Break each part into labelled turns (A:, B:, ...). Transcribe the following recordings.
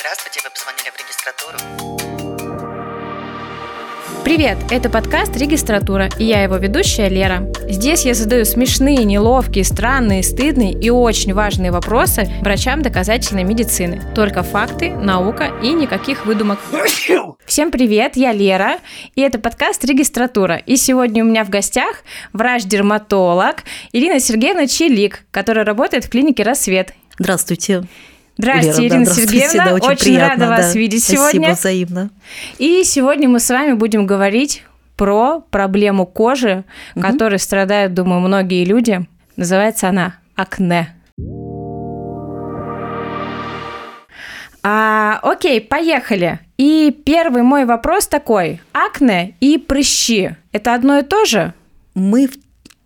A: Здравствуйте, вы позвонили в регистратуру.
B: Привет, это подкаст «Регистратура» и я его ведущая Лера. Здесь я задаю смешные, неловкие, странные, стыдные и очень важные вопросы врачам доказательной медицины. Только факты, наука и никаких выдумок. Всем привет, я Лера, и это подкаст «Регистратура». И сегодня у меня в гостях врач-дерматолог Ирина Сергеевна Челик, которая работает в клинике «Рассвет».
C: Здравствуйте.
B: Здравствуйте,
C: Лера,
B: Ирина
C: да, здравствуйте,
B: Сергеевна.
C: да, очень,
B: очень
C: приятно,
B: рада вас
C: да.
B: видеть
C: Спасибо,
B: сегодня.
C: взаимно.
B: И сегодня мы с вами будем говорить про проблему кожи,
C: Мгм.
B: которой страдают, думаю, многие люди. Называется она акне. А, окей, поехали. И первый мой вопрос такой. Акне и прыщи – это одно и то же?
C: Мы в-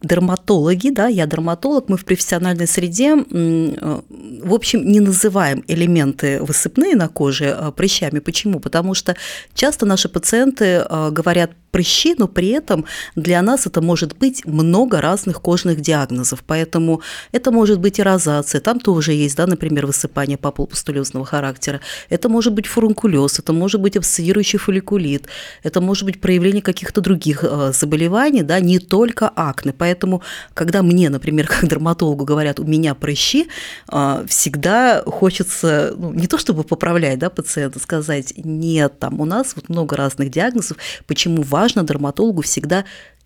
C: дерматологи, да, я дерматолог, мы в профессиональной среде, э, в общем, не называем элементы высыпные на коже э, прыщами. Почему? Потому что часто наши пациенты э, говорят прыщи, но при этом для нас это может быть много разных кожных диагнозов, поэтому это может быть и розация, там тоже есть, да, например, высыпание папулопустулезного характера, это может быть фурункулез, это может быть абсцессирующий фолликулит, это может быть проявление каких-то других заболеваний, да, не только акне. Поэтому, когда мне, например, как дерматологу говорят, у меня прыщи, э, всегда хочется, ну, не то чтобы поправлять, да, пациента, сказать, нет, там у нас вот много разных диагнозов, почему важно дерматологу всегда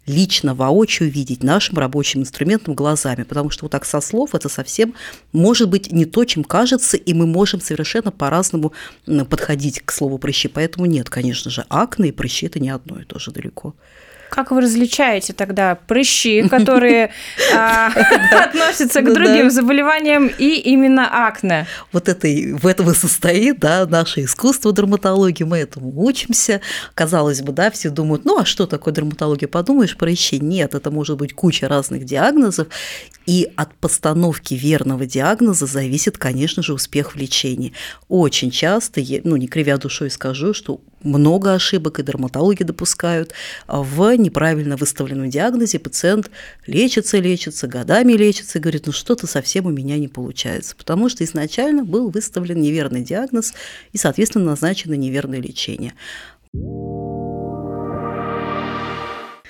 C: лично воочию видеть нашим рабочим инструментом глазами, потому что вот так со слов это совсем может быть не то, чем кажется, и мы можем совершенно по-разному подходить к слову прыщи. Поэтому нет, конечно же, акне и прыщи – это не одно и то же далеко.
B: Как вы различаете тогда прыщи, которые а, относятся к
C: Ну
B: другим заболеваниям, и именно акне?
C: Вот это, и- в этом и состоит да, наше искусство дерматологии, мы этому учимся. Казалось бы, да, все думают, ну а что такое дерматология? Подумаешь, прыщи. Нет, это может быть куча разных диагнозов, и от постановки верного диагноза зависит, конечно же, успех в лечении. Очень часто, ну не кривя душой скажу, что много ошибок и дерматологи допускают а, в неправильно выставленном диагнозе. Пациент лечится, лечится, годами лечится и говорит, ну что-то совсем у меня не получается, потому что изначально был выставлен неверный диагноз и, соответственно, назначено неверное лечение.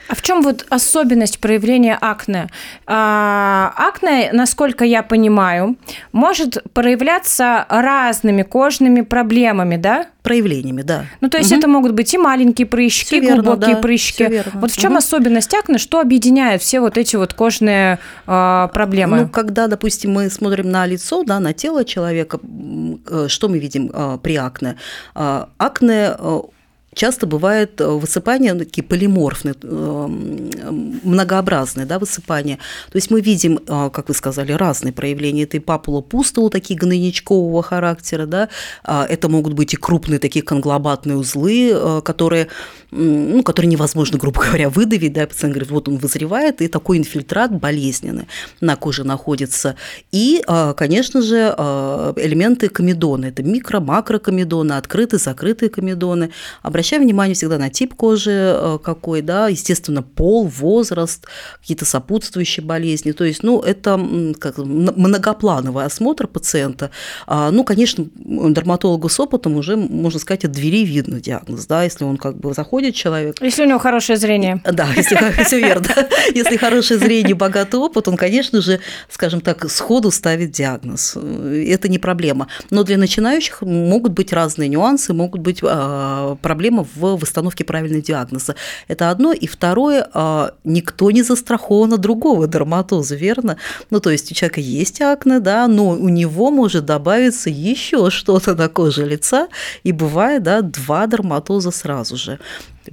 B: А в чем вот особенность проявления акне? А, акне, насколько я понимаю, может проявляться разными кожными проблемами, да?
C: Проявлениями, да.
B: Ну, то есть
C: Мгм.
B: это могут быть и маленькие прыщики,
C: верно,
B: глубокие
C: да,
B: прыщики. Вот в чем
C: Мгм.
B: особенность акне, что объединяет все вот эти вот кожные а, проблемы?
C: Ну, когда, допустим, мы смотрим на лицо, да, на тело человека, э, что мы видим а, при акне? А, Акне э, часто бывает э, высыпания ну, такие полиморфные, э, многообразные да, высыпания. То есть мы видим, э, как вы сказали, разные проявления. Это и папула пустого, такие гнойничкового характера, да, а, это могут быть и крупные такие конгломатные узлы, которые, ну, которые невозможно, грубо говоря, выдавить, да, пациент говорит, вот он вызревает, и такой инфильтрат болезненный на коже находится. И, конечно же, элементы комедона, это микро-макрокомедоны, открытые, закрытые комедоны. Обращаем внимание всегда на тип кожи э, какой, да, естественно, пол, возраст, какие-то сопутствующие болезни. То есть, ну, это как, многоплановый осмотр пациента. А, Ну, конечно, дерматологу с опытом уже, можно сказать, от двери видно диагноз, да, если он как бы заходит человек,
B: Если у него хорошее зрение.
C: да, если все верно. Если хорошее зрение, богатый опыт, он, конечно же, скажем так, сходу ставит диагноз. Это не проблема. Но для начинающих могут быть разные нюансы, могут быть а, проблемы в восстановке правильного диагноза. Это одно. И второе, а, никто не застрахован от другого дерматоза, верно? Ну, то есть у человека есть акне, да, но у него может добавиться еще что-то на коже лица, и бывает, да, два дерматоза сразу же.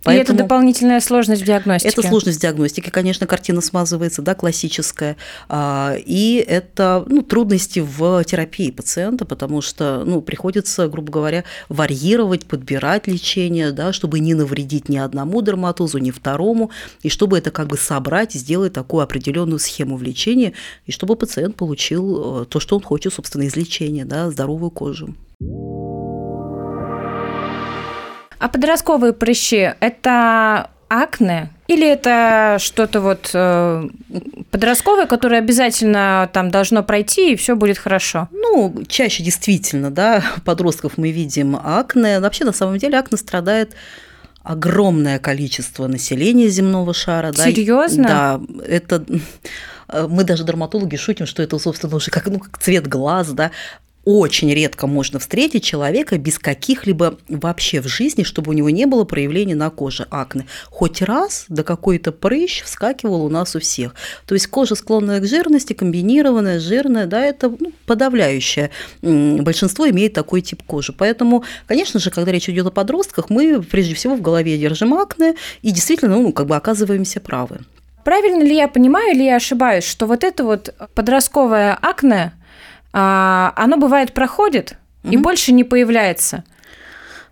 B: И это дополнительная сложность в диагностике.
C: Это сложность диагностики, конечно, картина смазывается, да, классическая. А, И это ну, трудности в терапии пациента, потому что ну, приходится, грубо говоря, варьировать, подбирать лечение, да, чтобы не навредить ни одному дерматозу, ни второму, и чтобы это как бы собрать, сделать такую определенную схему в лечении, и чтобы пациент получил э, то, что он хочет, собственно, из лечения, да, здоровую кожу.
B: А подростковые прыщи – это акне Или это что-то вот э, подростковое, которое обязательно там должно пройти, и все будет хорошо?
C: Ну, чаще действительно, да, подростков мы видим акне. Вообще, на самом деле, акне страдает огромное количество населения земного шара.
B: Серьезно?
C: Да, это мы даже дерматологи шутим, что это, собственно, уже как, ну, как цвет глаз, да, очень редко можно встретить человека без каких-либо вообще в жизни, чтобы у него не было проявлений на коже акне. Хоть раз да какой-то прыщ вскакивал у нас у всех. То есть кожа, склонная к жирности, комбинированная, жирная, да, это ну, подавляющее. Большинство имеет такой тип кожи. Поэтому, конечно же, когда речь идет о подростках, мы прежде всего в голове держим акне и действительно, ну, как бы оказываемся правы.
B: Правильно ли я понимаю или я ошибаюсь, что вот это вот подростковое акне – а, оно бывает проходит mm-hmm. и больше не появляется.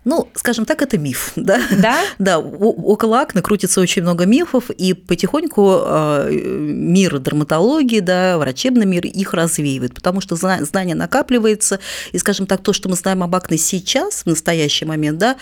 C: Ну, скажем так, это миф, да?
B: Да?
C: Да, около акне крутится очень много мифов, и потихоньку а, мир дерматологии, да, врачебный мир их развеивает, потому что знание накапливается, и, скажем так, то, что мы знаем об акне сейчас, в настоящий момент, да,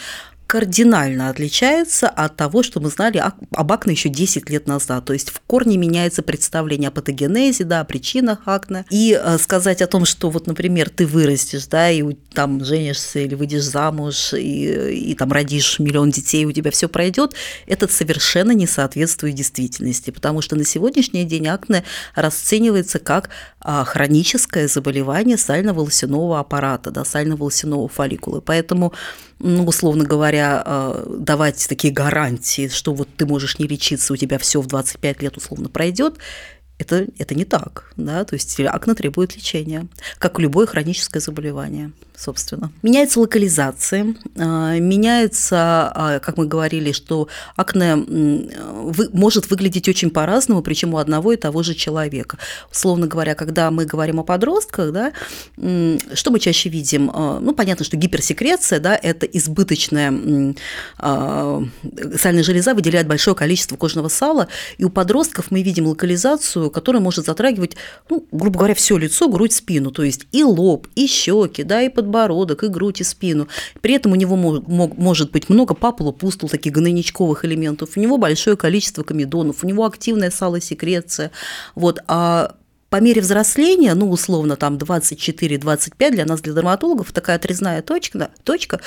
C: кардинально отличается от того, что мы знали об акне еще 10 лет назад. То есть в корне меняется представление о патогенезе, да, о причинах акне. И э, сказать о том, что вот, например, ты вырастешь, да, и там женишься или выйдешь замуж, и, и там родишь миллион детей, у тебя все пройдет, это совершенно не соответствует действительности, потому что на сегодняшний день акне расценивается как а, хроническое заболевание сально-волосяного аппарата, да, сально-волосяного фолликула. Поэтому ну, условно говоря, э, давать такие гарантии, что вот ты можешь не лечиться, у тебя все в 25 лет условно пройдет, это, это не так. Да? То есть акне требует лечения, как любое хроническое заболевание собственно. Меняется локализация, а, меняется, а, как мы говорили, что акне может выглядеть очень по-разному, причем у одного и того же человека. Условно говоря, когда мы говорим о подростках, да, что мы чаще видим? А, ну, понятно, что гиперсекреция, да, это избыточная сальная железа выделяет большое количество кожного сала, и у подростков мы видим локализацию, которая может затрагивать, ну, грубо говоря, все лицо, грудь, спину, то есть и лоб, и щеки, да, и под подбородок, и грудь, и спину. При этом у него может быть много папула, пустул, таких гнойничковых элементов, у него большое количество комедонов, у него активная салосекреция. Вот. А по мере взросления, ну, условно, там 24-25, для нас, для дерматологов, такая отрезная точка, точка,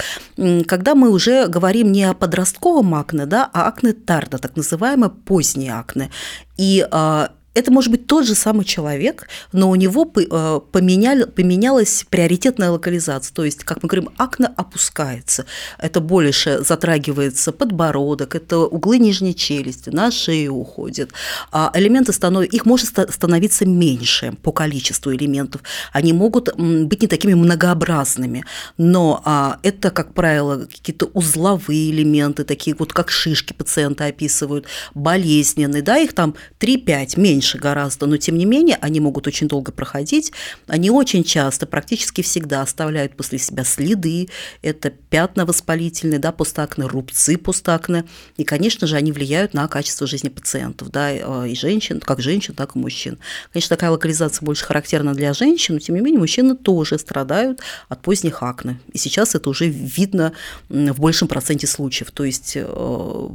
C: когда мы уже говорим не о подростковом акне, да, а акне тарда, так называемое позднее акне. И а, это может быть тот же самый человек, но у него э, поменял, поменялась приоритетная локализация. То есть, как мы говорим, акне опускается. Это больше затрагивается подбородок, это углы нижней челюсти, на шею уходит. А элементы становятся, их может становиться меньше по количеству элементов. Они могут быть не такими многообразными, но а, это, как правило, какие-то узловые элементы, такие вот как шишки пациенты описывают, болезненные, да, их там 3-5, меньше меньше гораздо, но тем не менее они могут очень долго проходить. Они очень часто, практически всегда оставляют после себя следы. Это пятна воспалительные, да, постакне, рубцы постакне. И, конечно же, они влияют на качество жизни пациентов, да, э, и женщин, как женщин, так и мужчин. Конечно, такая локализация больше характерна для женщин, но тем не менее мужчины тоже страдают от поздних акне. И сейчас это уже видно в большем проценте случаев. То есть э,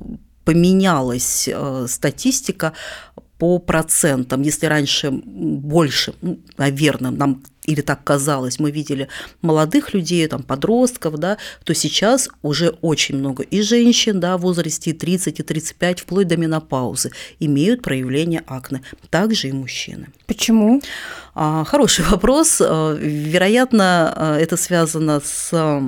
C: поменялась э, статистика по процентам. Если раньше больше, ну, наверное, нам или так казалось, мы видели молодых людей, там, подростков, да, то сейчас уже очень много и женщин да, в возрасте 30 и 35, вплоть до менопаузы, имеют проявление акне. Также и мужчины.
B: Почему?
C: А, хороший вопрос. А, вероятно, а, это связано с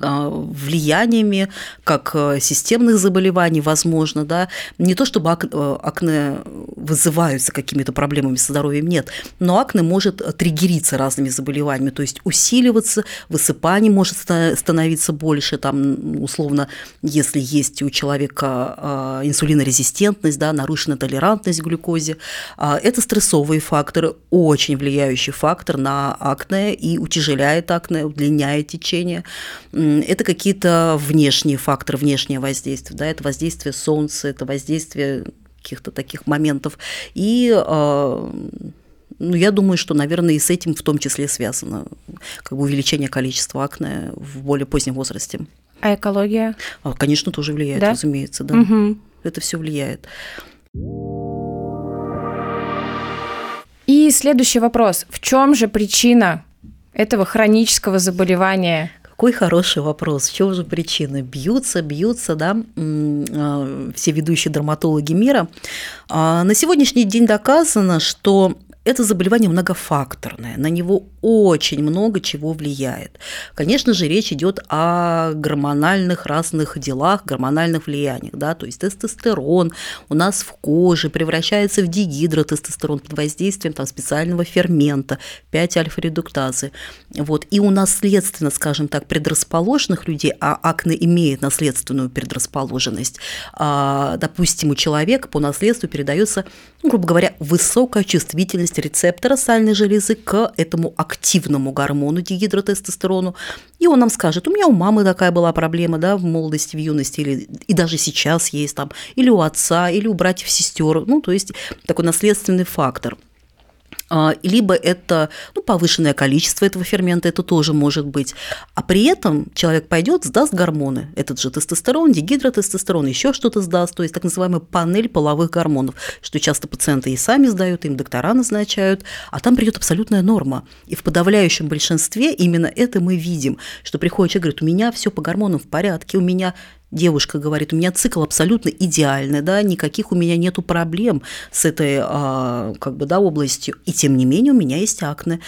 C: влияниями, как э, системных заболеваний, возможно, да, не то чтобы э, акне вызываются какими-то проблемами со здоровьем, нет, но акне может триггериться разными заболеваниями, то есть усиливаться, высыпаний может становиться больше, там, условно, если есть у человека а, инсулинорезистентность, да, нарушена толерантность к глюкозе, а, это стрессовые факторы, очень влияющий фактор на акне и утяжеляет акне, удлиняет течение, это какие-то внешние факторы, внешнее воздействие, да, это воздействие солнца, это воздействие каких-то таких моментов. И а, ну, я думаю, что, наверное, и с этим в том числе связано как бы увеличение количества акне в более позднем возрасте.
B: А экология?
C: А, конечно, тоже влияет,
B: да?
C: разумеется, да.
B: Угу.
C: это все влияет.
B: И следующий вопрос. В чем же причина этого хронического заболевания?
C: Какой хороший вопрос. В чем же причина? Бьются, бьются, да, а, все ведущие дерматологи мира. А, на сегодняшний день доказано, что это заболевание многофакторное, на него очень много чего влияет. Конечно же, речь идет о гормональных разных делах, гормональных влияниях, да, то есть тестостерон у нас в коже превращается в дигидротестостерон под воздействием там, специального фермента 5-альфа-редуктазы. Вот. И у наследственно, скажем так, предрасположенных людей, а акне имеет наследственную предрасположенность, а, допустим, у человека по наследству передается, ну, грубо говоря, высокая чувствительность рецептора сальной железы к этому активному гормону дигидротестостерону, и он нам скажет, у меня у мамы такая была проблема, да, в молодости, в юности, или, и даже сейчас есть там, или у отца, или у братьев, сестер, ну, то есть такой наследственный фактор – либо это ну, повышенное количество этого фермента, это тоже может быть. А при этом человек пойдет, сдаст гормоны, этот же тестостерон, дигидротестостерон, еще что-то сдаст, то есть так называемая панель половых гормонов, что часто пациенты и сами сдают, им доктора назначают, а там придет абсолютная норма. И в подавляющем большинстве именно это мы видим, что приходит человек, говорит, у меня все по гормонам в порядке, у меня девушка говорит, у меня цикл абсолютно идеальный, да, никаких у меня нету проблем с этой а, как бы, да, областью, и тем не менее у меня есть акне.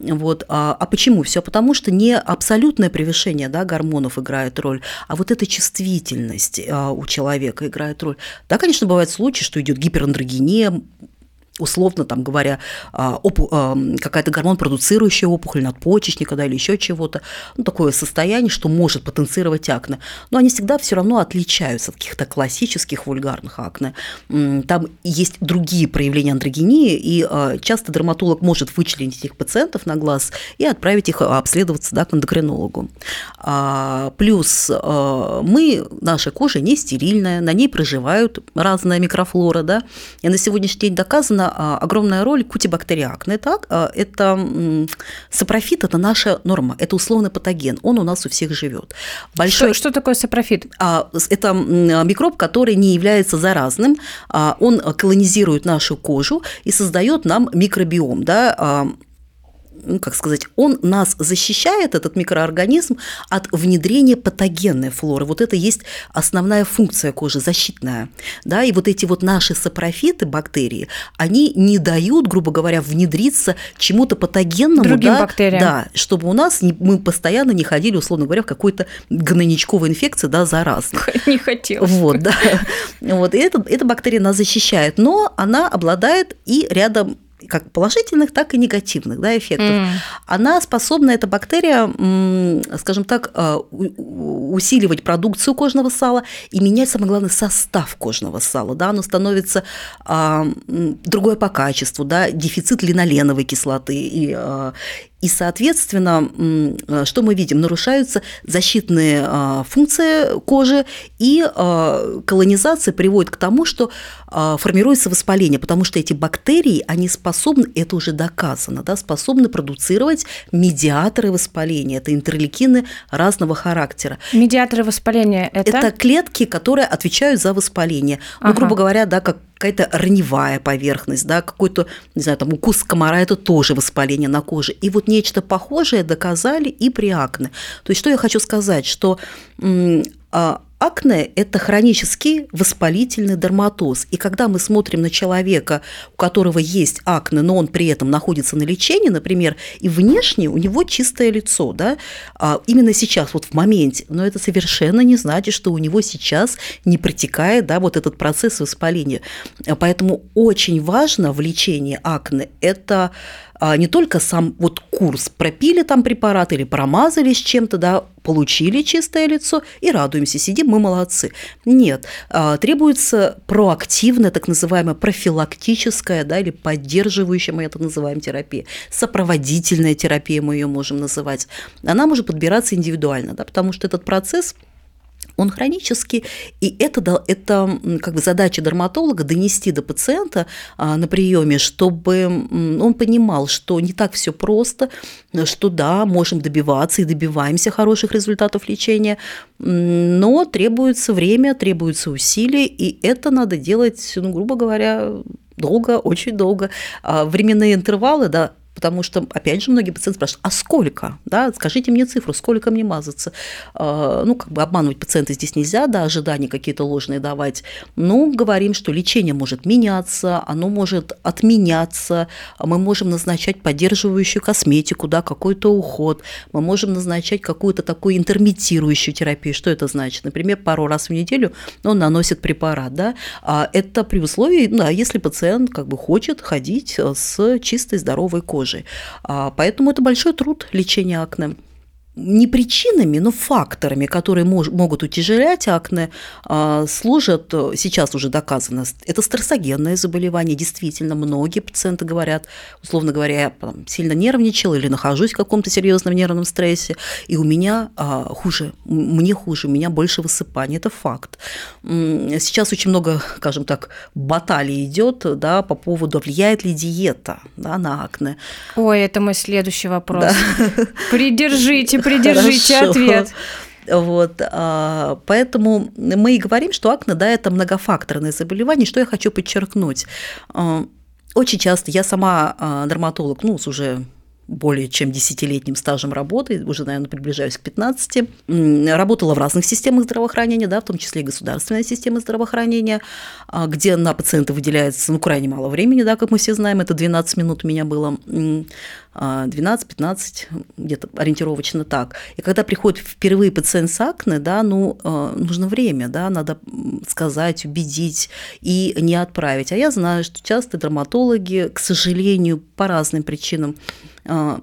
C: Вот. А, а почему? Все потому, что не абсолютное превышение да, гормонов играет роль, а вот эта чувствительность а, у человека играет роль. Да, конечно, бывают случаи, что идет гиперандрогения, условно там говоря, а, а, какая-то гормон продуцирующая опухоль надпочечника да, или еще чего-то, ну, такое состояние, что может потенцировать акне, но они всегда все равно отличаются от каких-то классических вульгарных акне. Там есть другие проявления андрогении, и а, часто дерматолог может вычленить этих пациентов на глаз и отправить их обследоваться да, к эндокринологу. Плюс мы, наша кожа не стерильная, на ней проживают разная микрофлора, да, и на сегодняшний день доказано, а, огромная роль кутибактерии акне. Так? А, это сапрофит – это наша норма, это условный патоген, он у нас у всех живет.
B: Большой... Что, что такое сапрофит?
C: А, это микроб, который не является заразным, он колонизирует нашу кожу и создает нам микробиом. Да? Ну, как сказать, он нас защищает, этот микроорганизм, от внедрения патогенной флоры. Вот это есть основная функция кожи, защитная. Да, и вот эти вот наши сапрофиты, бактерии, они не дают, грубо говоря, внедриться чему-то патогенному.
B: Другим
C: да,
B: бактериям.
C: Да, чтобы у нас не, мы постоянно не ходили, условно говоря, в какой-то гнойничковой инфекции, да, заразной.
B: Не хотелось.
C: Вот, да. Вот, и эта, эта бактерия нас защищает, но она обладает и рядом как положительных, так и негативных да, эффектов. Mm. Она способна, эта бактерия, скажем так, э, усиливать продукцию кожного сала и менять, самое главное, состав кожного сала. Да, оно становится а, другое по качеству, да, дефицит линоленовой кислоты и, а, и, соответственно, что мы видим? Нарушаются защитные а, функции кожи, и колонизация приводит к тому, что формируется воспаление, потому что эти бактерии, они способны, это уже доказано, да, способны продуцировать медиаторы воспаления. Это интерлейкины разного характера.
B: Медиаторы воспаления – это?
C: Это клетки, которые отвечают за воспаление. Ну, ага. грубо говоря, да, как какая-то раневая поверхность, да, какой-то, не знаю, там укус комара – это тоже воспаление на коже. И вот нечто похожее доказали и при акне. То есть что я хочу сказать, что а, Акне – это хронический воспалительный дерматоз. И когда мы смотрим на человека, у которого есть акне, но он при этом находится на лечении, например, и внешне у него чистое лицо, да, а именно сейчас, вот в моменте, но это совершенно не значит, что у него сейчас не протекает да, вот этот процесс воспаления. Поэтому очень важно в лечении акне – это не только сам вот курс, пропили там препарат или промазались чем-то, да, получили чистое лицо и радуемся, сидим, мы молодцы. Нет, а, требуется проактивная, так называемая профилактическая, да, или поддерживающая, мы это называем терапия, сопроводительная терапия, мы ее можем называть. Она может подбираться индивидуально, да, потому что этот процесс он хронический, и это, это как бы задача дерматолога донести до пациента а, на приеме, чтобы он понимал, что не так все просто, что да, можем добиваться и добиваемся хороших результатов лечения, но требуется время, требуются усилия, и это надо делать, ну, грубо говоря, долго, очень долго. А временные интервалы, да, Потому что, опять же, многие пациенты спрашивают, а сколько? Да, скажите мне цифру, сколько мне мазаться? А, ну, как бы обманывать пациента здесь нельзя, да, ожидания какие-то ложные давать. Но говорим, что лечение может меняться, оно может отменяться, мы можем назначать поддерживающую косметику, да, какой-то уход, мы можем назначать какую-то такую интермитирующую терапию. Что это значит? Например, пару раз в неделю он наносит препарат, да, а это при условии, да, если пациент как бы хочет ходить с чистой здоровой кожей кожи. А, поэтому это большой труд лечения акне не причинами, но факторами, которые мож, могут утяжелять акне, а, служат, сейчас уже доказано, это стрессогенное заболевание. Действительно, многие пациенты говорят, условно говоря, я там, сильно нервничал или нахожусь в каком-то серьезном нервном стрессе, и у меня а, хуже, мне хуже, у меня больше высыпания. Это факт. Сейчас очень много, скажем так, баталий идет да, по поводу, влияет ли диета да, на акне.
B: Ой, это мой следующий вопрос. Да. Придержите Придержите Хорошо. ответ.
C: Вот, а, поэтому мы и говорим, что акне, да, это многофакторное заболевание. Что я хочу подчеркнуть? А, очень часто я сама а, дерматолог, ну, с уже более чем десятилетним стажем работы, уже, наверное, приближаюсь к 15, работала в разных системах здравоохранения, да, в том числе и государственная система здравоохранения, а, где на пациента выделяется ну, крайне мало времени, да, как мы все знаем, это 12 минут у меня было, 12-15, а, где-то ориентировочно так. И когда приходит впервые пациент с акне, да, ну, а, нужно время, да, надо сказать, убедить и не отправить. А я знаю, что часто дерматологи, к сожалению, по разным причинам а,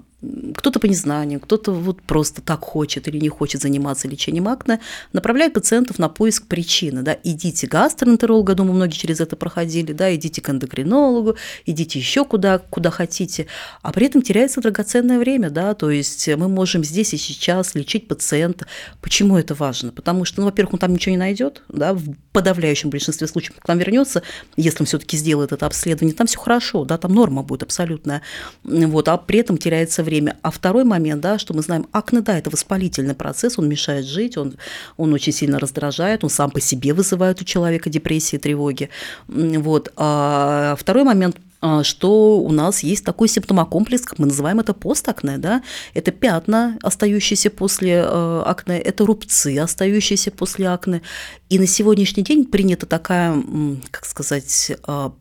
C: кто-то по незнанию, кто-то вот просто так хочет или не хочет заниматься лечением акне, направляет пациентов на поиск причины. Да. Идите к гастроэнтерологу, думаю, многие через это проходили, да, идите к эндокринологу, идите еще куда, куда хотите, а при этом теряется драгоценное время, да, то есть мы можем здесь и сейчас лечить пациента. Почему это важно? Потому что, ну, во-первых, он там ничего не найдет, да, в подавляющем большинстве случаев к нам вернется, если он все-таки сделает это обследование, там все хорошо, да, там норма будет абсолютная, вот, а при этом теряется время время. А второй момент, да, что мы знаем, акне, да, это воспалительный процесс, он мешает жить, он, он очень сильно раздражает, он сам по себе вызывает у человека депрессии, тревоги. Вот. А второй момент а, что у нас есть такой симптомокомплекс, как мы называем это постакне, да, это пятна, остающиеся после э, акне, это рубцы, остающиеся после акне. И на сегодняшний день принята такая, как сказать, а,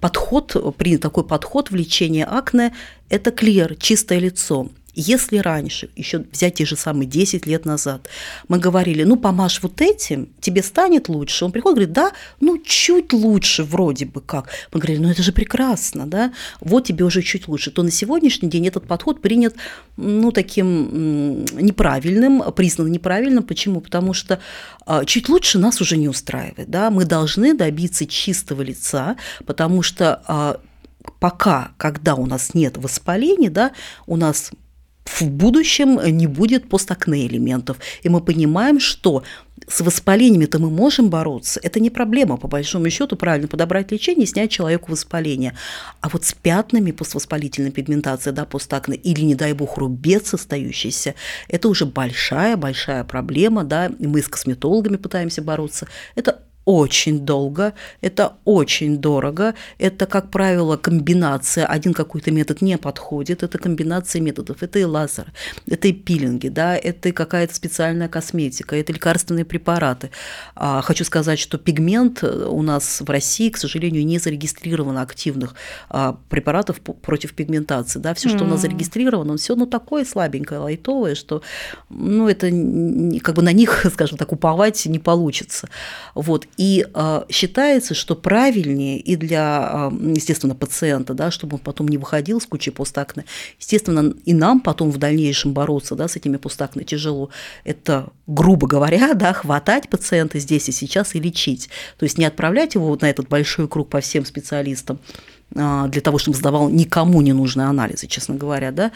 C: подход, принят такой подход в лечении акне – это клер, чистое лицо. Если раньше, еще взять те же самые 10 лет назад, мы говорили, ну, помажь вот этим, тебе станет лучше. Он приходит, говорит, да, ну, чуть лучше вроде бы как. Мы говорили, ну, это же прекрасно, да, вот тебе уже чуть лучше. То на сегодняшний день этот подход принят, ну, таким неправильным, признан неправильным. Почему? Потому что а, чуть лучше нас уже не устраивает, да, мы должны добиться чистого лица, потому что а, пока, когда у нас нет воспаления, да, у нас в будущем не будет постакне элементов. И мы понимаем, что с воспалениями-то мы можем бороться. Это не проблема, по большому счету, правильно подобрать лечение и снять человеку воспаление. А вот с пятнами поствоспалительной пигментации, да, постакне, или, не дай бог, рубец остающийся, это уже большая-большая проблема, да, и мы с косметологами пытаемся бороться. Это очень долго, это очень дорого, это, как правило, комбинация, один какой-то метод не подходит, это комбинация методов, это и лазер, это и пилинги, да, это и какая-то специальная косметика, это лекарственные препараты. А, хочу сказать, что пигмент у нас в России, к сожалению, не зарегистрировано активных а, препаратов против пигментации, да, все, что mm. у нас зарегистрировано, все, ну, такое слабенькое, лайтовое, что, ну, это как бы на них, скажем так, уповать не получится. Вот. И э, считается, что правильнее и для, э, естественно, пациента, да, чтобы он потом не выходил с кучей постакне, естественно, и нам потом в дальнейшем бороться да, с этими постакне тяжело. Это, грубо говоря, да, хватать пациента здесь и сейчас и лечить. То есть не отправлять его вот на этот большой круг по всем специалистам, для того, чтобы сдавал никому не нужные анализы, честно говоря, да,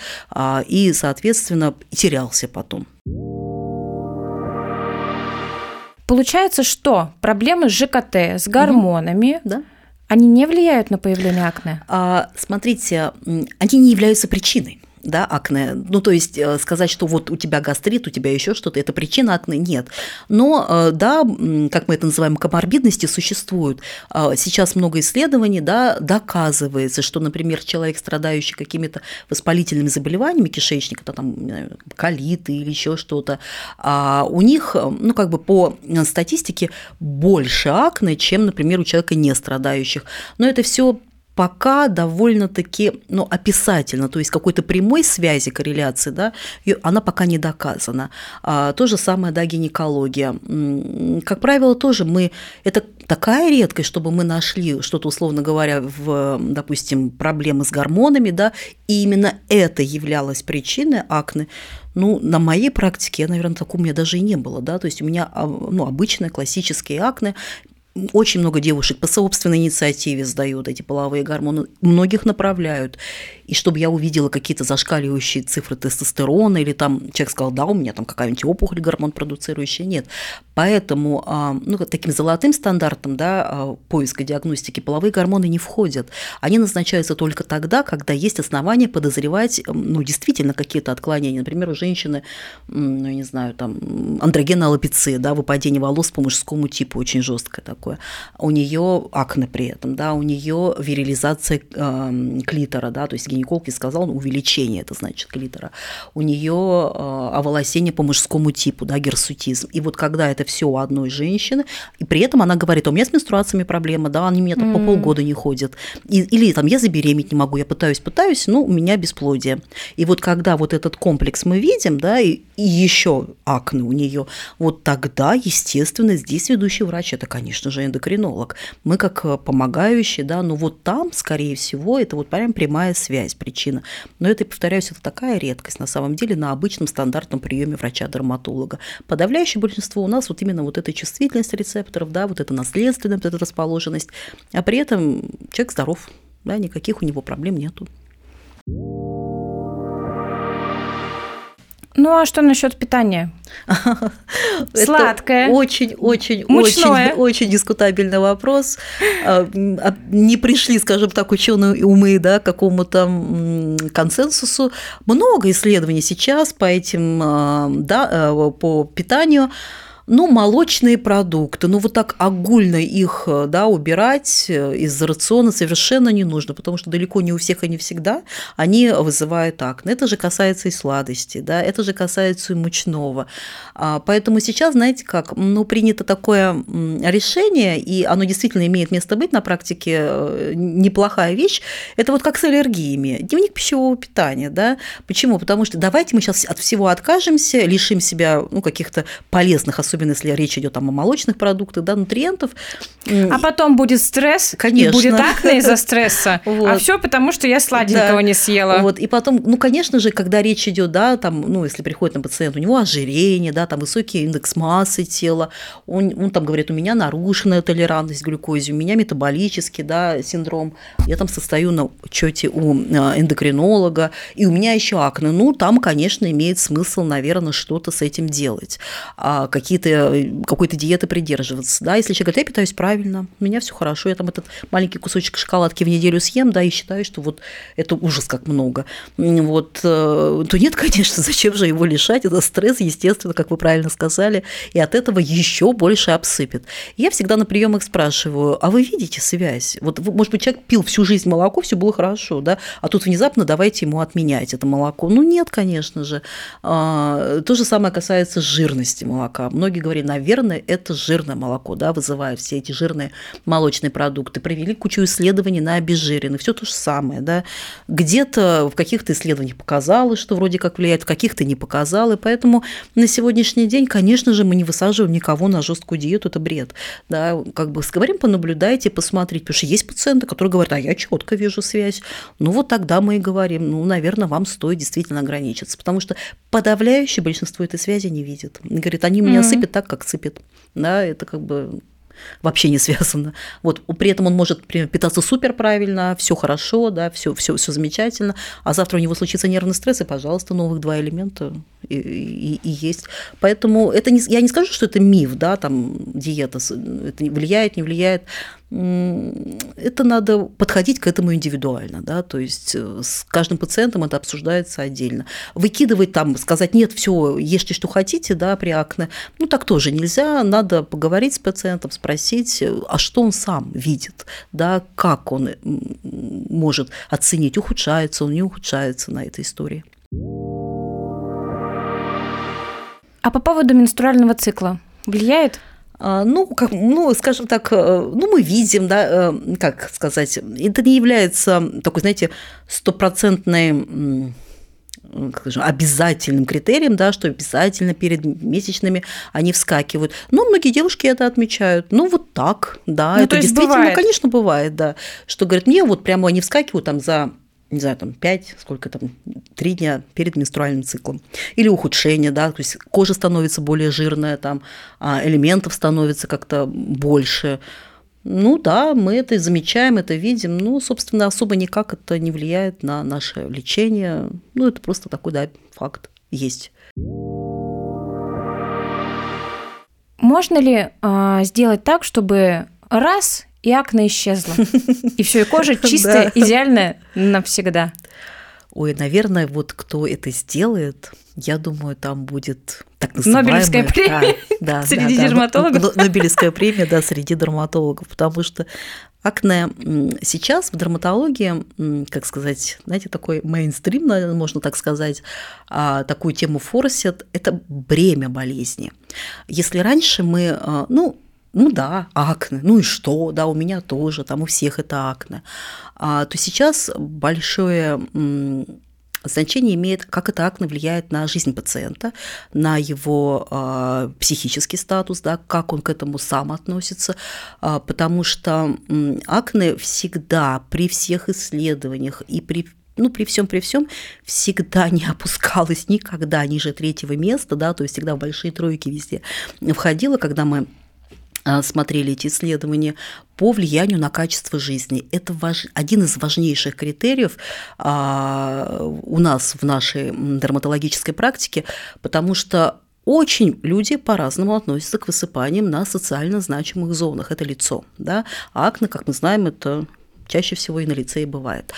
C: и, соответственно, терялся потом.
B: Получается, что проблемы с ЖКТ, с гормонами,
C: Угу. Да.
B: они не влияют на появление акне?
C: А, смотрите, они не являются причиной. Да, акне. Ну, то есть э, сказать, что вот у тебя гастрит, у тебя еще что-то, это причина акне, нет. Но, э, да, как мы это называем, коморбидности существуют. А, Сейчас много исследований, да, доказывается, что, например, человек, страдающий какими-то воспалительными заболеваниями кишечника, то там, колиты или еще что-то, а, у них, э, ну, как бы по статистике больше акне, чем, например, у человека не страдающих. Но это все пока довольно-таки ну, описательно, то есть какой-то прямой связи, корреляции, да, она пока не доказана. А, то же самое, да, гинекология. Как правило, тоже мы, это такая редкость, чтобы мы нашли что-то, условно говоря, в, допустим, проблемы с гормонами, да, и именно это являлось причиной акне. Ну, на моей практике, я, наверное, такого у меня даже и не было, да, то есть у меня а, ну, обычные классические акне, очень много девушек по собственной инициативе сдают эти половые гормоны, многих направляют. И чтобы я увидела какие-то зашкаливающие цифры тестостерона, или там человек сказал, да, у меня там какая-нибудь опухоль гормон продуцирующая, нет. Поэтому а, ну, таким золотым стандартом да, а, поиска диагностики половые гормоны не входят. Они назначаются только тогда, когда есть основания подозревать ну, действительно какие-то отклонения. Например, у женщины, ну, я не знаю, там андрогенная аллопеция, да, выпадение волос по мужскому типу, очень жесткое такое. У нее акне при этом, да, у нее вирилизация э, клитора, да, то есть гинеколог ей сказал, ну, увеличение, это значит клитора. У нее э, оволосение по мужскому типу, да, герсутизм. И вот когда это все у одной женщины, и при этом она говорит, «А у меня с менструациями проблема, да, они меня там по полгода не ходят. И- или там я забеременеть не могу, я пытаюсь, пытаюсь, но у меня бесплодие. И вот когда вот этот комплекс мы видим, да, и, и еще акне у нее, вот тогда, естественно, здесь ведущий врач, это, конечно же, эндокринолог. Мы как э, помогающие, да, но вот там, скорее всего, это вот прям прямая связь, причина. Но это, повторяюсь, это такая редкость на самом деле на обычном стандартном приеме врача-дерматолога. Подавляющее большинство у нас вот именно вот эта чувствительность рецепторов, да, вот эта наследственная вот эта расположенность, а при этом человек здоров, да, никаких у него проблем нету.
B: Ну а что насчет питания? Сладкое.
C: Очень, очень,
B: Мучное.
C: очень, очень дискутабельный вопрос. А, а, Не пришли, скажем так, ученые умы, да, к какому-то консенсусу. Много исследований сейчас по этим, а, да, а, по питанию. Ну, молочные продукты, ну вот так огульно их э, да, убирать э, из рациона совершенно не нужно, потому что далеко не у всех и не всегда они вызывают акне. Это же касается и сладости, да, это же касается и мучного. А, Поэтому сейчас, знаете как, ну, принято такое решение, и оно действительно имеет место быть на практике, э, неплохая вещь, это вот как с аллергиями. Дневник пищевого питания, да. Почему? Потому что давайте мы сейчас от всего откажемся, лишим себя ну, каких-то полезных, особенно если речь идет там, о молочных продуктах, да, нутриентов.
B: А потом будет стресс,
C: Конечно.
B: и будет акне из-за стресса. А
C: Вот.
B: все потому, что я сладенького
C: Да.
B: не съела.
C: Вот, и потом, ну, конечно же, когда речь идет, да, там, ну, если приходит на пациент, у него ожирение, да, там высокий индекс массы тела, он, он там говорит, у меня нарушенная толерантность к глюкозе, у меня метаболический, да, синдром, я там состою на учете у э, эндокринолога, и у меня еще акне, ну, там, конечно, имеет смысл, наверное, что-то с этим делать, а какие-то, э, какой-то диеты придерживаться, да, если человек говорит, я питаюсь правильно, у меня все хорошо, я там этот маленький кусочек шоколадки в неделю съем, да, и считаю, что вот это ужас как много, вот, э, то нет, конечно, зачем же его лишать, это стресс, естественно, как вы правильно сказали, и от этого еще больше обсыпет. Я всегда на приемах спрашиваю, а вы видите связь? Вот, может быть, человек пил всю жизнь молоко, все было хорошо, да, а тут внезапно давайте ему отменять это молоко. Ну, нет, конечно же. А, То же самое касается жирности молока. Многие говорят, наверное, это жирное молоко, да, вызывает все эти жирные молочные продукты. Провели кучу исследований на обезжиренных, все то же самое, да. Где-то в каких-то исследованиях показалось, что вроде как влияет, в каких-то не показало, поэтому на сегодняшний день, конечно же, мы не высаживаем никого на жесткую диету, это бред, да, как бы говорим, понаблюдайте, посмотрите, потому что есть пациенты, которые говорят, а я четко вижу связь, ну вот тогда мы и говорим, ну, наверное, вам стоит действительно ограничиться, потому что подавляющее большинство этой связи не видит. Говорит, они меня
B: Мгм.
C: сыпят так, как сыпят, да, это как бы вообще не связано. Вот при этом он может например, питаться супер правильно, все хорошо, да, все, все, все замечательно, а завтра у него случится нервный стресс, и, пожалуйста, новых два элемента и, и, и есть. Поэтому это не, я не скажу, что это миф, да, там диета это влияет, не влияет. Это надо подходить к этому индивидуально, да, то есть э, с каждым пациентом это обсуждается отдельно. Выкидывать там, сказать, нет, все, ешьте, что хотите, да, при акне, ну так тоже нельзя, надо поговорить с пациентом, спросить, а что он сам видит, да, как он может оценить, ухудшается он, не ухудшается на этой истории.
B: А по поводу менструального цикла влияет?
C: А, ну, как, ну, скажем так, э, ну, мы видим, да, э, как сказать, это не является такой, знаете, стопроцентной скажем, обязательным критерием, да, что обязательно перед месячными они вскакивают. Но многие девушки это отмечают. Ну, вот так, да, ну, это действительно, бывает. конечно, бывает, да, что говорят, мне вот прямо они вскакивают там за не знаю, там 5, сколько там, 3 дня перед менструальным циклом. Или ухудшение, да, то есть кожа становится более жирная, там а элементов становится как-то больше. Ну да, мы это замечаем, это видим, ну, собственно, особо никак это не влияет на наше лечение. Ну, это просто такой, да, факт есть.
B: Можно ли э, сделать так, чтобы раз и акне исчезла. И все, и кожа чистая, идеальная навсегда.
C: Ой, наверное, вот кто это сделает, я думаю, там будет так называемая...
B: Нобелевская премия да, да, среди да, дерматологов.
C: Нобелевская премия, да, среди дерматологов, потому что акне сейчас в дерматологии, как сказать, знаете, такой мейнстрим, можно так сказать, а, такую тему форсит, это бремя болезни. Если раньше мы, а, ну, ну да, акне, ну и что, да, у меня тоже, там у всех это акне, а, то сейчас большое значение имеет, как это акне влияет на жизнь пациента, на его э, психический статус, да, как он к этому сам относится, э, потому что э, акне всегда при всех исследованиях и при ну, при всем при всем всегда не опускалась никогда ниже третьего места, да, то есть всегда в большие тройки везде входила, когда мы смотрели эти исследования по влиянию на качество жизни. Это важ... один из важнейших критериев а, у нас в нашей дерматологической практике, потому что очень люди по-разному относятся к высыпаниям на социально значимых зонах. Это лицо. Да? А акне, как мы знаем, это чаще всего и на лице и бывает.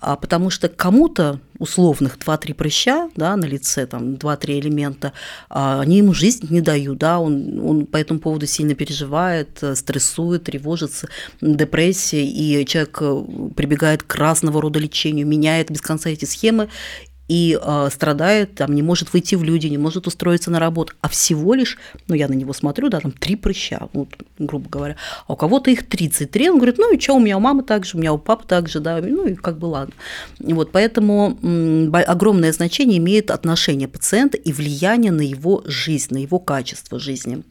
C: А потому что кому-то условных 2-3 прыща да, на лице, там 2-3 элемента, а, они ему жизнь не дают, да, он, он по этому поводу сильно переживает, стрессует, тревожится, депрессия, и человек э, прибегает к разного рода лечению, меняет без конца эти схемы, и э, страдает, там, не может выйти в люди, не может устроиться на работу, а всего лишь, ну, я на него смотрю, да, там три прыща, вот, грубо говоря, а у кого-то их 33, он говорит, ну, и что, у меня у мамы так же, у меня у папы так же, да, ну, и как бы ладно. Вот, поэтому огромное значение имеет отношение пациента и влияние на его жизнь, на его качество жизни.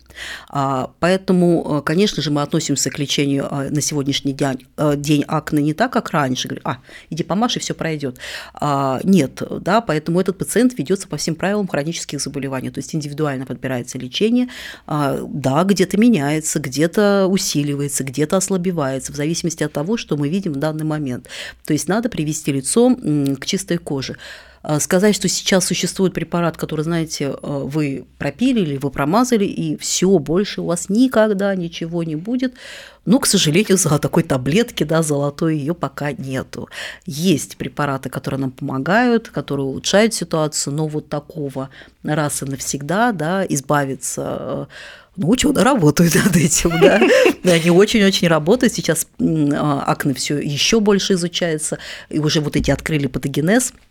C: А, поэтому, э, конечно же, мы относимся к лечению э, на сегодняшний день, э, день акне не так, как раньше, говорю, а, иди помашь, и все пройдет. А, нет, да, поэтому этот пациент ведется по всем правилам хронических заболеваний, то есть индивидуально подбирается лечение, а, да, где-то меняется, где-то усиливается, где-то ослабевается, в зависимости от того, что мы видим в данный момент. То есть надо привести лицо к чистой коже. А, сказать, что сейчас существует препарат, который, знаете, а, вы пропили или вы промазали, и все, больше у вас никогда ничего не будет, ну, к сожалению, за такой таблетки, да, золотой ее пока нету. Есть препараты, которые нам помогают, которые улучшают ситуацию, но вот такого раз и навсегда, да, избавиться ну, ученые работают над этим, да. Они очень-очень работают. Сейчас а, акне все еще больше изучается. И уже вот эти открыли патогенез –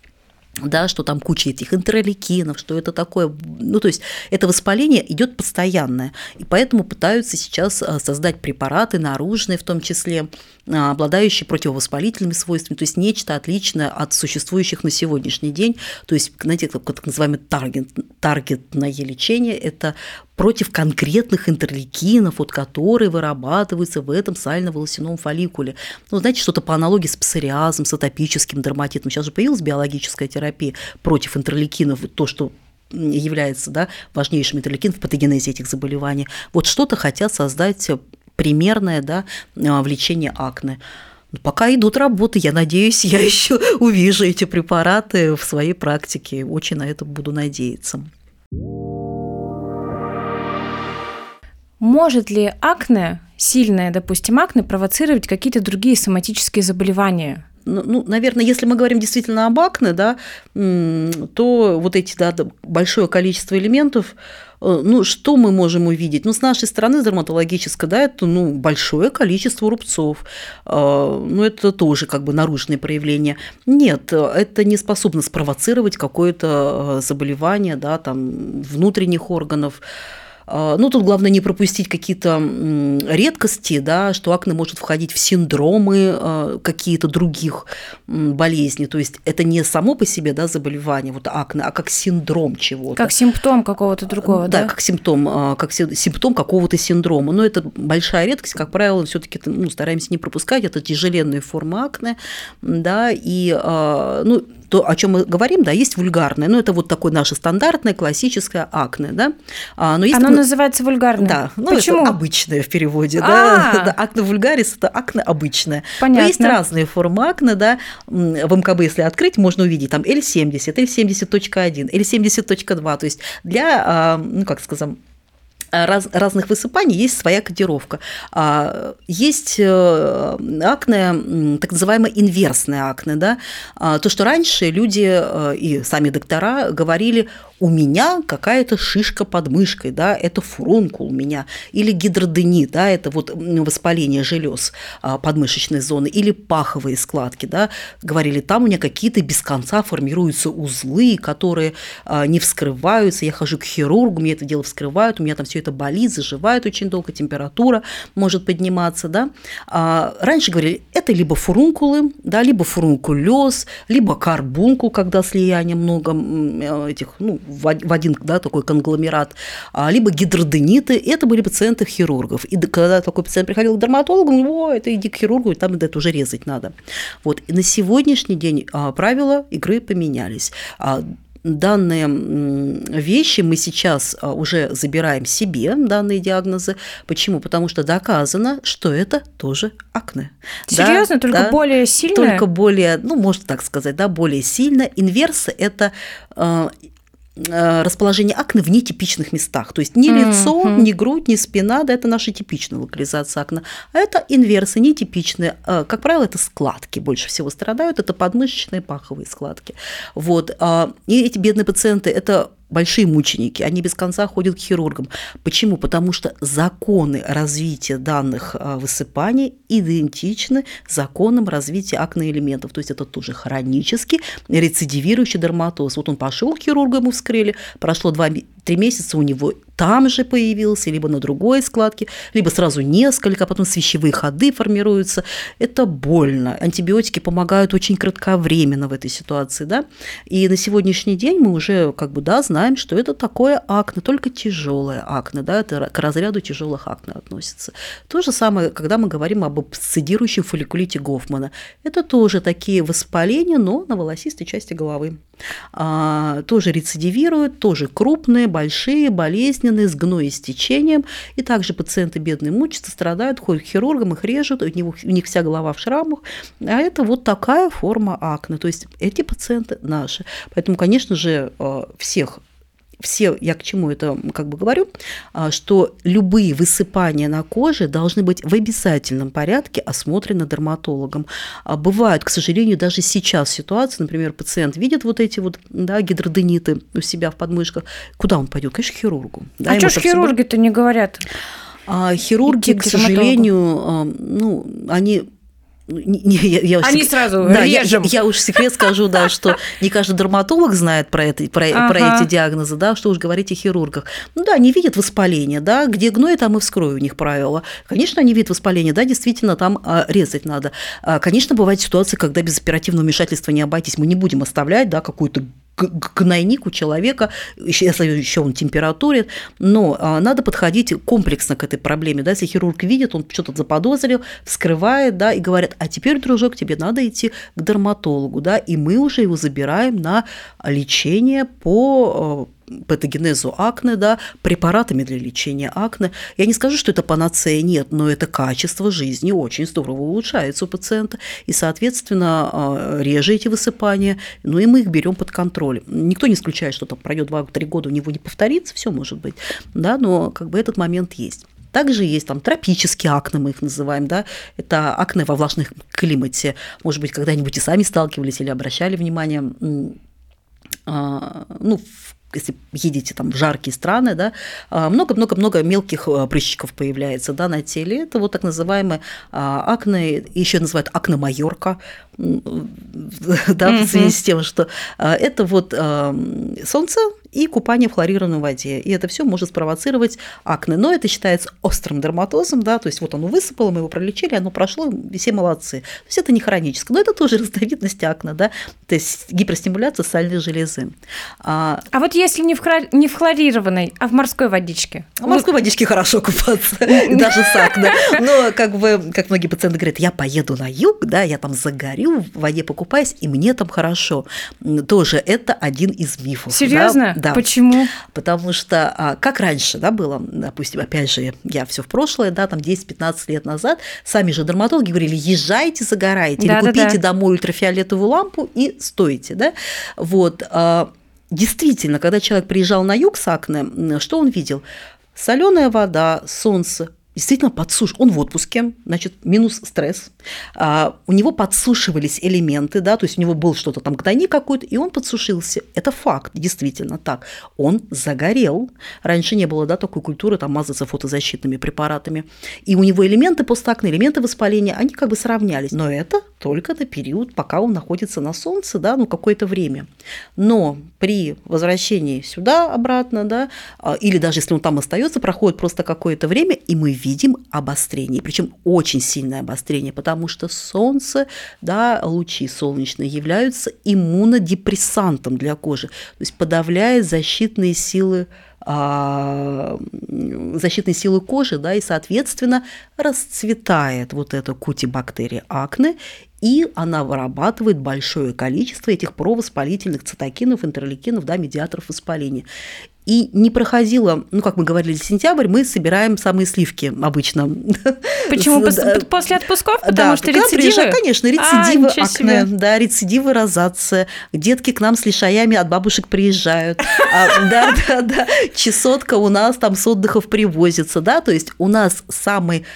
C: да, что там куча этих интерлейкинов, что это такое, ну, то есть это воспаление идет постоянное, и поэтому пытаются сейчас а, создать препараты наружные в том числе, а, обладающие противовоспалительными свойствами, то есть нечто отличное от существующих на сегодняшний день, то есть, знаете, так называемое таргет, таргетное лечение, это против конкретных интерлейкинов, вот, которые вырабатываются в этом сально-волосяном фолликуле. Ну, знаете, что-то по аналогии с псориазом, с атопическим дерматитом. Сейчас же появилась биологическая терапия против интерлейкинов, то, что является да, важнейшим интерлейкином в патогенезе этих заболеваний. Вот что-то хотят создать примерное да, в лечении акне. Ну, пока идут работы, я надеюсь, я еще увижу эти препараты в своей практике. Очень на это буду надеяться.
B: Может ли акне, сильное, допустим, акне, провоцировать какие-то другие соматические заболевания?
C: Ну, ну, наверное, если мы говорим действительно об акне, да, то вот эти да, большое количество элементов, э, ну, что мы можем увидеть? Ну, с нашей стороны, дерматологической, да, это, ну, большое количество рубцов. Э, ну, это тоже как бы наружные проявления. Нет, это не способно спровоцировать какое-то э, заболевание, да, там, внутренних органов. А, ну, тут главное не пропустить какие-то редкости, да, что акне может входить в синдромы а, какие-то других болезней. То есть это не само по себе да, заболевание, вот акне, а как синдром чего-то.
B: Как симптом какого-то другого,
C: да? Да, как симптом, а, как симптом какого-то синдрома. Но это большая редкость, как правило, все таки ну, стараемся не пропускать, это тяжеленные формы акне, да, и, ну, то, о чем мы говорим, да, есть вульгарное, ну, это вот такое наше стандартное классическое акне, да.
B: Но есть Оно называется вульгарное?
C: Да, ну, Почему? это обычное в переводе, да. А. да. Акне вульгарис – это акне обычное. Понятно. Но есть разные формы акне, да, в МКБ, если открыть, можно увидеть там L70, L70.1, L70.2, то есть для, а, ну, как сказать, раз, разных высыпаний есть своя кодировка. А, есть э, акне, так называемое инверсное акне, да, а, то, что раньше люди э, и сами доктора говорили у меня какая-то шишка под мышкой, да, это фурункул у меня, или гидроденит, да, это вот воспаление желез а, подмышечной зоны, или паховые складки, да, говорили, там у меня какие-то без конца формируются узлы, которые не вскрываются, я хожу к хирургу, мне это дело вскрывают, у меня там все это болит, заживает очень долго, температура может подниматься, да. А раньше говорили, это либо фурункулы, да, либо фурункулез, либо карбункул, когда слияние много этих, ну, в один да, такой конгломерат, а, либо гидродениты. Это были пациенты хирургов. И когда такой пациент приходил к дерматологу, о, это иди к хирургу, там это уже резать надо. Вот. И на сегодняшний день а, правила игры поменялись а, данные вещи мы сейчас уже забираем себе, данные диагнозы. Почему? Потому что доказано, что это тоже акне.
B: Серьезно? Да, только да, более сильно?
C: Только более, ну, можно так сказать, да, более сильно. Инверсы – это Э, расположение акне в нетипичных местах. То есть ни лицо, mm-hmm. ни грудь, ни спина, да, это наша типичная локализация акне. А это инверсы, нетипичные. Э, как правило, это складки больше всего страдают, это подмышечные паховые складки. Вот. А, и эти бедные пациенты, это большие мученики, они без конца ходят к хирургам. Почему? Потому что законы развития данных а, высыпаний идентичны законам развития акноэлементов. То есть это тоже хронический рецидивирующий дерматоз. Вот он пошел к хирургу, ему вскрыли, прошло 2-3 месяца, у него там же появился, либо на другой складке, либо сразу несколько, а потом свищевые ходы формируются. Это больно. Антибиотики помогают очень кратковременно в этой ситуации. Да? И на сегодняшний день мы уже как бы, да, знаем, что это такое акне, только тяжелое акне, да, это к разряду тяжелых акне относится. То же самое, когда мы говорим об обсцидирующем фолликулите Гофмана. Это тоже такие воспаления, но на волосистой части головы. А, тоже рецидивируют, тоже крупные, большие, болезненные, с гноестечением. И также пациенты бедные мучатся, страдают, ходят к хирургам, их режут, у них, у них вся голова в шрамах. А это вот такая форма акне. То есть эти пациенты наши. Поэтому, конечно же, э, всех все, я к чему это как бы говорю, а, что любые высыпания на коже должны быть в обязательном порядке осмотрены дерматологом. А бывают, к сожалению, даже сейчас ситуации, например, пациент видит вот эти вот да, гидродениты у себя в подмышках, куда он пойдет? Конечно, к хирургу.
B: Да, а что ж хирурги-то не говорят?
C: А хирурги, к сожалению, а, ну, они
B: не, я, я Они сек... сразу
C: да, режем. Я, я уж секрет скажу, да, что не каждый дерматолог знает про, это, про, ага. про эти диагнозы, да, что уж говорить о хирургах. Ну да, они видят воспаление, да, где гной, там и вскрою у них правило. Конечно, они видят воспаление, да, действительно, там а, резать надо. А, конечно, бывают ситуации, когда без оперативного вмешательства не обойтись, мы не будем оставлять, да, какую-то гнойник у человека, если еще он температурит, но а, надо подходить комплексно к этой проблеме. Да? Если хирург видит, он что-то заподозрил, вскрывает, да, и говорят, а теперь, дружок, тебе надо идти к дерматологу, да, и мы уже его забираем на лечение по патогенезу акне, да, препаратами для лечения акне. Я не скажу, что это панацея, нет, но это качество жизни очень здорово улучшается у пациента, и, соответственно, а, реже эти высыпания, ну и мы их берем под контроль. Никто не исключает, что там пройдет 2-3 года, у него не повторится, все может быть, да, но как бы этот момент есть. Также есть там тропические акне, мы их называем, да, это акне во влажном климате. Может быть, когда-нибудь и сами сталкивались или обращали внимание а, ну, если едете там в жаркие страны, да, а, много-много-много мелких а, прыщиков появляется да, на теле. Это вот так называемые акне, еще называют акне Майорка, да, в связи с тем, что это вот солнце и купание в хлорированной воде. И это все может спровоцировать акне. Но это считается острым дерматозом, да, то есть вот оно высыпало, мы его пролечили, оно прошло, все молодцы. То есть это не хроническое, но это тоже разновидность акне, да, то есть гиперстимуляция сальной железы.
B: А, а вот если не в, хлор... не в хлорированной, а в морской водичке?
C: В морской водичке хорошо купаться, даже с акне. Но как бы, как многие пациенты говорят, я поеду на юг, да, я там загорю, в воде покупаюсь, и мне там хорошо. Тоже это один из мифов.
B: Серьезно?
C: Да.
B: Почему?
C: Потому что, а, как раньше, да, было, допустим, опять же, я все в прошлое, да, там 10-15 лет назад, сами же дерматологи говорили, езжайте, загорайте, да, или купите да, да. домой ультрафиолетовую лампу и стойте, да, вот. А, действительно, когда человек приезжал на юг с акне, что он видел? Соленая вода, солнце, действительно подсуш... Он в отпуске, значит, минус стресс. А, у него подсушивались элементы, да, то есть у него был что-то там гнойник какой-то, и он подсушился. Это факт, действительно так. Он загорел. Раньше не было, да, такой культуры, там, мазаться фотозащитными препаратами. И у него элементы постакны, элементы воспаления, они как бы сравнялись. Но это только на период, пока он находится на солнце, да, ну, какое-то время. Но при возвращении сюда обратно, да, а, или даже если он там остается, проходит просто какое-то время, и мы видим, видим обострение, причем очень сильное обострение, потому что солнце, да, лучи солнечные являются иммунодепрессантом для кожи, то есть подавляет защитные силы а, защитные силы кожи, да, и, соответственно, расцветает вот эта кутибактерия акне, и она вырабатывает большое количество этих провоспалительных цитокинов, интерлейкинов, да, медиаторов воспаления. И не проходило, ну, как мы говорили, сентябрь, мы собираем самые сливки обычно.
B: Почему? После отпусков? Потому
C: да,
B: что рецидивы?
C: конечно, рецидивы, а, акне, да, рецидивы, розация. Детки к нам с лишаями от бабушек приезжают. А, да, да, да. Чесотка у нас там с отдыхов привозится, да, то есть у нас самый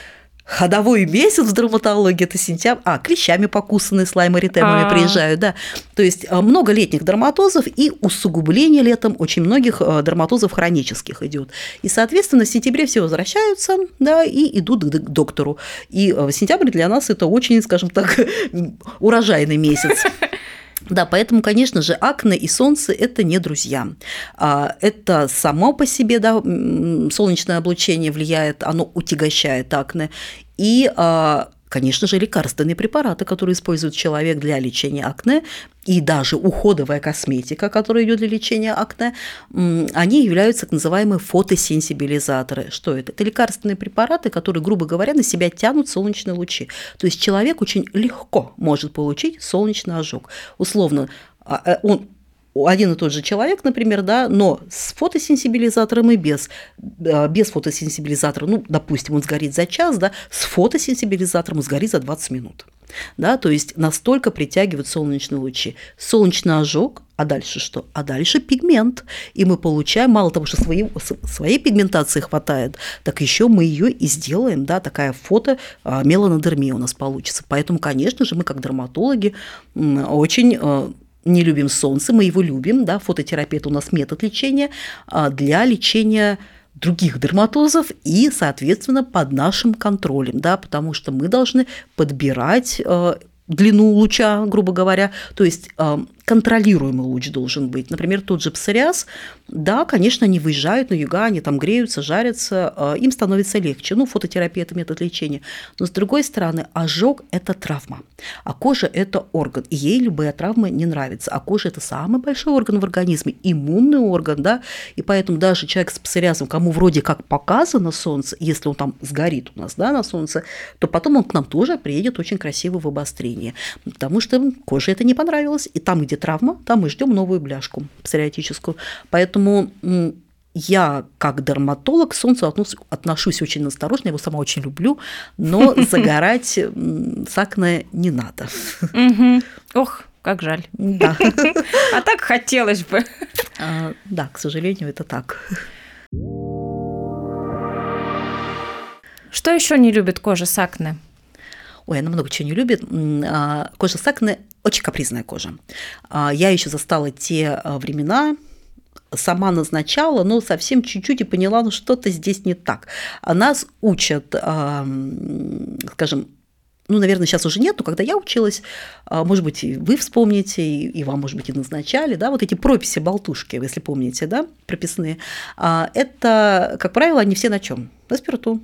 C: ходовой месяц в дерматологии – это сентябрь. А, клещами покусанные с лайморитемами приезжают, да. То есть э, много летних дерматозов и усугубление летом очень многих э, дерматозов хронических идет. И, соответственно, в сентябре все возвращаются, да, и идут к доктору. И э, сентябрь для нас – это очень, скажем так, урожайный месяц. Да, поэтому, конечно же, акне и солнце – это не друзья. А, это само по себе, да, солнечное облучение влияет, оно утягощает акне. И а, конечно же, лекарственные препараты, которые использует человек для лечения акне, и даже уходовая косметика, которая идет для лечения акне, они являются так называемые фотосенсибилизаторы. Что это? Это лекарственные препараты, которые, грубо говоря, на себя тянут солнечные лучи. То есть человек очень легко может получить солнечный ожог. Условно, а, э, он один и тот же человек, например, да, но с фотосенсибилизатором и без, без фотосенсибилизатора, ну, допустим, он сгорит за час, да, с фотосенсибилизатором сгорит за 20 минут. Да, то есть настолько притягивают солнечные лучи. Солнечный ожог, а дальше что? А дальше пигмент. И мы получаем, мало того, что своей, своей пигментации хватает, так еще мы ее и сделаем, да, такая фото а, меланодермия у нас получится. Поэтому, конечно же, мы как дерматологи очень а, не любим солнце, мы его любим, да, фототерапия – это у нас метод лечения а, для лечения других дерматозов и, соответственно, под нашим контролем, да, потому что мы должны подбирать а, длину луча, грубо говоря, то есть контролируемый луч должен быть. Например, тот же псориаз, да, конечно, они выезжают на юга, они там греются, жарятся, а, им становится легче. Ну, фототерапия – это метод лечения. Но, с другой стороны, ожог – это травма, а кожа – это орган, и ей любая травма не нравится. А кожа – это самый большой орган в организме, иммунный орган, да, и поэтому даже человек с псориазом, кому вроде как показано солнце, если он там сгорит у нас, да, на солнце, то потом он к нам тоже приедет очень красиво в обострение, потому что коже это не понравилось, и там, где где травма, там мы ждем новую бляшку псориатическую. Поэтому я как дерматолог к солнцу отношусь, очень осторожно, его сама очень люблю, но загорать с акне не надо.
B: Ох, как жаль.
C: Да.
B: А так хотелось бы.
C: А, да, к сожалению, это так.
B: Что еще не любит кожа с акне?
C: Ой, она много чего не любит. А, кожа с акне очень капризная кожа. А, я еще застала те времена, сама назначала, но совсем чуть-чуть и поняла, ну что-то здесь не так. А нас учат, скажем, ну, наверное, сейчас уже нет, но когда я училась, а, может быть, и вы вспомните, и вам, может быть, и назначали, да, вот эти прописи болтушки, если помните, да, прописные, а, это, как правило, они все на чем? На спирту,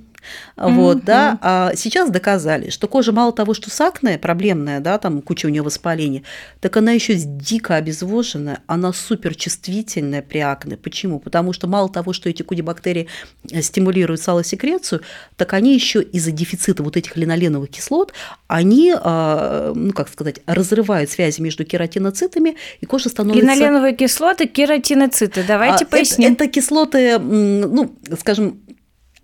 C: вот, mm-hmm. да, а сейчас доказали, что кожа мало того, что сакная, проблемная, да, там куча у нее воспаления, так она еще дико обезвоженная, она супер чувствительная при акне. Почему? Потому что мало того, что эти кудибактерии э, стимулируют салосекрецию, так они еще из-за дефицита вот этих линоленовых кислот, они, а, ну, как сказать, разрывают связи между кератиноцитами, и кожа становится...
B: Линоленовые кислоты, кератиноциты, давайте а, поясним.
C: Это, это кислоты, ну, скажем,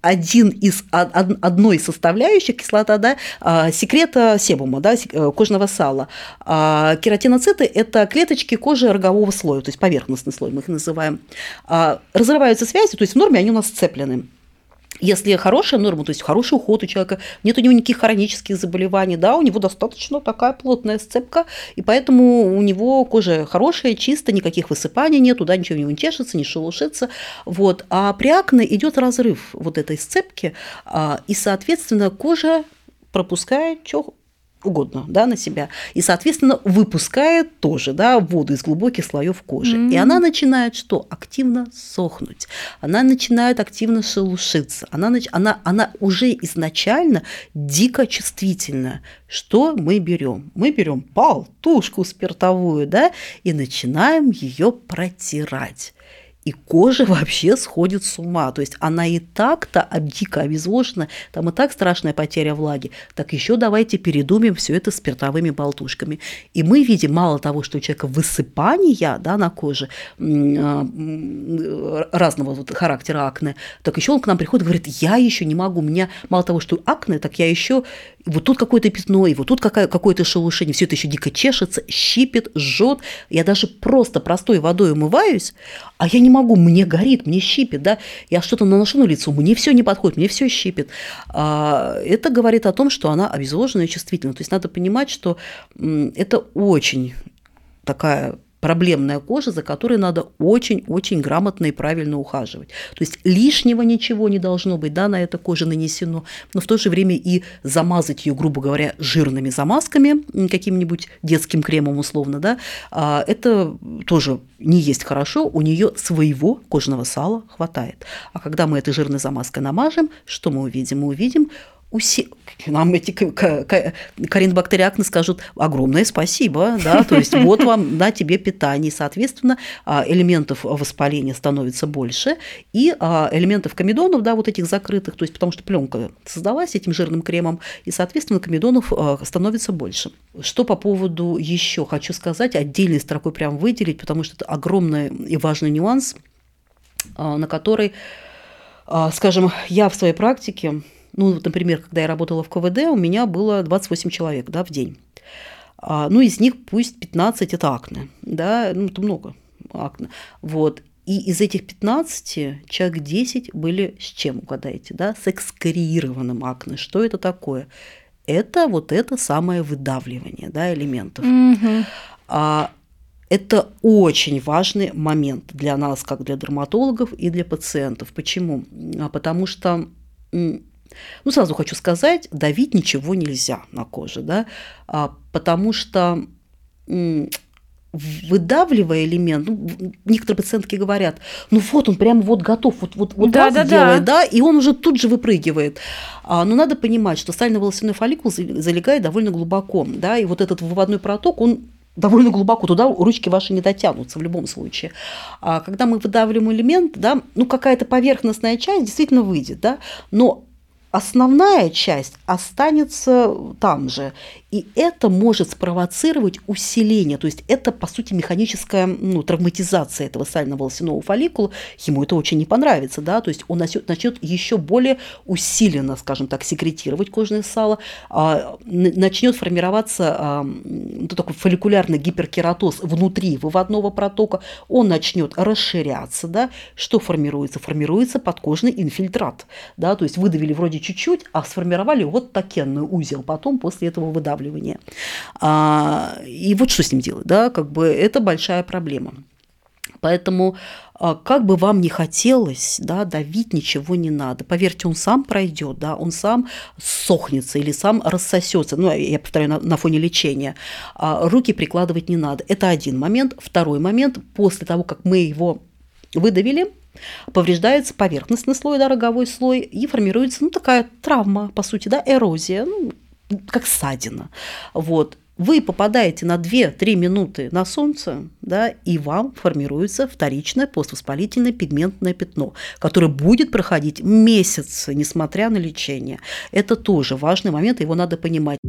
C: один из, одной из составляющих кислота да, а, секрета себума, да, э, кожного сала. А кератиноциты – это клеточки кожи рогового слоя, то есть поверхностный слой мы их называем. А, разрываются связи, то есть в норме они у нас сцеплены. Если хорошая норма, то есть хороший уход у человека, нет у него никаких хронических заболеваний, да, у него достаточно такая плотная сцепка, и поэтому у него кожа хорошая, чистая, никаких высыпаний нет, туда ничего не чешется, не шелушится. Вот. А при акне идет разрыв вот этой сцепки, а, и, соответственно, кожа пропускает что угодно да, на себя. И, соответственно, выпускает тоже да, воду из глубоких слоев кожи. Mm-hmm. И она начинает что? Активно сохнуть. Она начинает активно шелушиться. Она, она, она уже изначально дико чувствительна. Что мы берем? Мы берем палтушку спиртовую да, и начинаем ее протирать и кожа вообще сходит с ума. То есть она и так-то дико обезвожена, там и так страшная потеря влаги. Так еще давайте передумаем все это спиртовыми болтушками. И мы видим мало того, что у человека высыпания да, на коже а, разного вот характера акне, так еще он к нам приходит и говорит, я еще не могу, у меня мало того, что акне, так я еще вот тут какое-то пятно, и вот тут какое-то шелушение, все это еще дико чешется, щипет, жжет. Я даже просто простой водой умываюсь, а я не могу, мне горит, мне щипет, да, я что-то наношу на лицо, мне все не подходит, мне все щипет. А, это говорит о том, что она обезвожена и чувствительна. То есть надо понимать, что это очень такая проблемная кожа, за которой надо очень-очень грамотно и правильно ухаживать. То есть лишнего ничего не должно быть да, на этой коже нанесено, но в то же время и замазать ее, грубо говоря, жирными замазками, каким-нибудь детским кремом условно, да, а, это тоже не есть хорошо, у нее своего кожного сала хватает. А когда мы этой жирной замазкой намажем, что мы увидим? Мы увидим усе... нам эти коринбактериакны скажут огромное спасибо, да, то есть вот вам, на тебе питание, соответственно, а, элементов воспаления становится больше, и а, элементов комедонов, да, вот этих закрытых, то есть потому что пленка создалась этим жирным кремом, и, соответственно, комедонов а, становится больше. Что по поводу еще хочу сказать, отдельной строкой прям выделить, потому что это огромный и важный нюанс, на который, скажем, я в своей практике ну, вот, например, когда я работала в КВД, у меня было 28 человек да, в день. А, ну, из них пусть 15 – это акне, да, ну, это много акне. Вот. И из этих 15 человек 10 были с чем, угадайте, да, с экскориированным акне. Что это такое? Это вот это самое выдавливание да, элементов. Mm-hmm. А, это очень важный момент для нас, как для дерматологов и для пациентов. Почему? А, потому что ну, сразу хочу сказать, давить ничего нельзя на коже, да, а, потому что выдавливая элемент, ну, некоторые пациентки говорят, ну вот он прямо вот готов, вот, вот, вот да, раз да, делает, да. да, и он уже тут же выпрыгивает. А, но надо понимать, что сально-волосяной фолликул залегает довольно глубоко, да, и вот этот выводной проток, он довольно глубоко, туда ручки ваши не дотянутся в любом случае. А когда мы выдавливаем элемент, да, ну какая-то поверхностная часть действительно выйдет, да, но основная часть останется там же. И это может спровоцировать усиление, то есть это, по сути, механическая ну, травматизация этого сального волосяного фолликула. Ему это очень не понравится, да, то есть он начнет, еще более усиленно, скажем так, секретировать кожное сало, а, начнет формироваться а, такой фолликулярный гиперкератоз внутри выводного протока, он начнет расширяться, да, что формируется? Формируется подкожный инфильтрат, да, то есть выдавили вроде чуть-чуть, а сформировали вот такенный узел потом после этого выдавливания. А, и вот что с ним делать, да, как бы это большая проблема. Поэтому а, как бы вам ни хотелось, да, давить ничего не надо. Поверьте, он сам пройдет, да, он сам сохнется или сам рассосется. Ну, я повторяю, на, на фоне лечения. А руки прикладывать не надо. Это один момент. Второй момент, после того, как мы его выдавили, повреждается поверхностный слой, да, роговой слой, и формируется, ну, такая травма, по сути, да, эрозия, ну, как ссадина. Вот вы попадаете на 2-3 минуты на солнце, да, и вам формируется вторичное поствоспалительное пигментное пятно, которое будет проходить месяцы, несмотря на лечение. Это тоже важный момент, его надо понимать.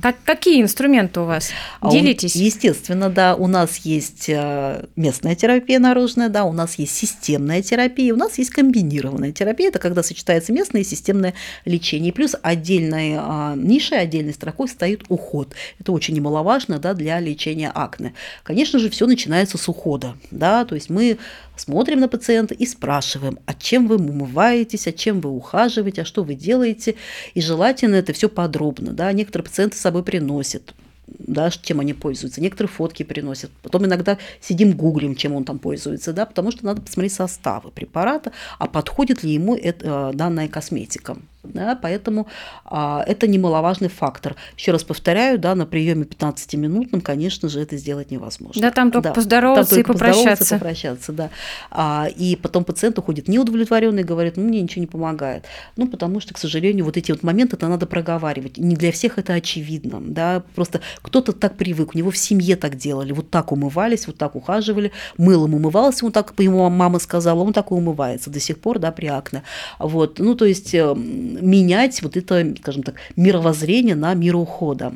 B: Как, какие инструменты у вас? А Делитесь.
C: Естественно, да, у нас есть э, местная терапия наружная, да, у нас есть системная терапия, у нас есть комбинированная терапия, это когда сочетается местное и системное лечение. Плюс отдельной а, нишей, отдельной строкой стоит уход. Это очень немаловажно да, для лечения акне. Конечно же, все начинается с ухода, да, то есть мы смотрим на пациента и спрашиваем, а чем вы умываетесь, а чем вы ухаживаете, а что вы делаете. И желательно это все подробно. Да? Некоторые пациенты с собой приносят да, чем они пользуются. Некоторые фотки приносят. Потом иногда сидим гуглим, чем он там пользуется, да, потому что надо посмотреть составы препарата, а подходит ли ему это, данная косметика. Да, поэтому а, это немаловажный фактор. Еще раз повторяю, да, на приеме 15-минутном, конечно же, это сделать невозможно.
B: Да, там только да, поздороваться там только и попрощаться.
C: и попрощаться, да. А, и потом пациент уходит неудовлетворенный и говорит, ну, мне ничего не помогает. Ну, потому что, к сожалению, вот эти вот моменты это надо проговаривать. Не для всех это очевидно, да, просто кто-то так привык, у него в семье так делали, вот так умывались, вот так ухаживали, мылом умывался, он так, ему мама сказала, он так и умывается до сих пор, да, при акне. Вот, ну, то есть эм, менять вот это, скажем так, мировоззрение на мироухода.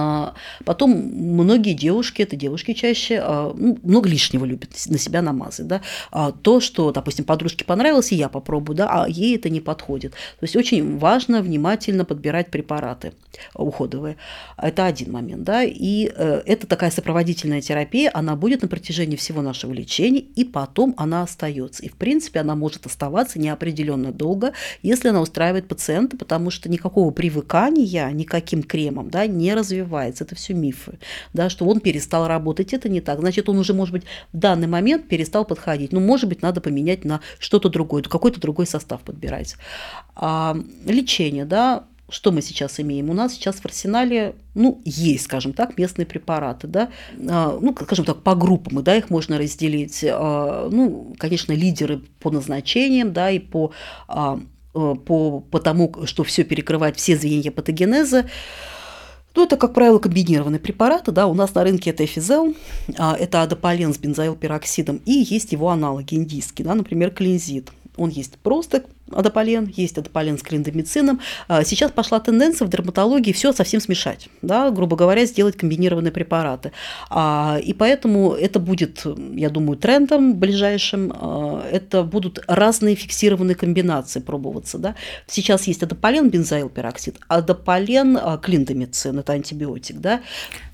C: А, потом многие девушки, это девушки чаще, а, ну, много лишнего любят на себя намазать. Да? А то, что, допустим, подружке понравилось, и я попробую, да, а ей это не подходит. То есть очень важно внимательно подбирать препараты уходовые. Это один момент. Да? И э, это такая сопроводительная терапия, она будет на протяжении всего нашего лечения, и потом она остается. И, в принципе, она может оставаться неопределенно долго, если она устраивает пациента, потому что никакого привыкания никаким кремом да, не развивается развивается. Это все мифы, да, что он перестал работать. Это не так. Значит, он уже, может быть, в данный момент перестал подходить. Ну, может быть, надо поменять на что-то другое, какой-то другой состав подбирать. А, лечение, да, что мы сейчас имеем? У нас сейчас в арсенале, ну, есть, скажем так, местные препараты, да, а, ну, скажем так, по группам, да, их можно разделить, а, ну, конечно, лидеры по назначениям, да, и по, а, по, по тому, что все перекрывает все звенья патогенеза, ну, это, как правило, комбинированные препараты. Да? У нас на рынке это эфизел, а, это адополен с бензоилпероксидом, и есть его аналоги индийские, да, например, клинзит. Он есть просто адополен, есть адополен с клиндомицином. А, сейчас пошла тенденция в дерматологии все совсем смешать, да, грубо говоря, сделать комбинированные препараты. А, и поэтому это будет, я думаю, трендом ближайшим. А, это будут разные фиксированные комбинации пробоваться. Да. Сейчас есть адополен, бензоилпероксид, адополен, клиндомицин, это антибиотик. Да.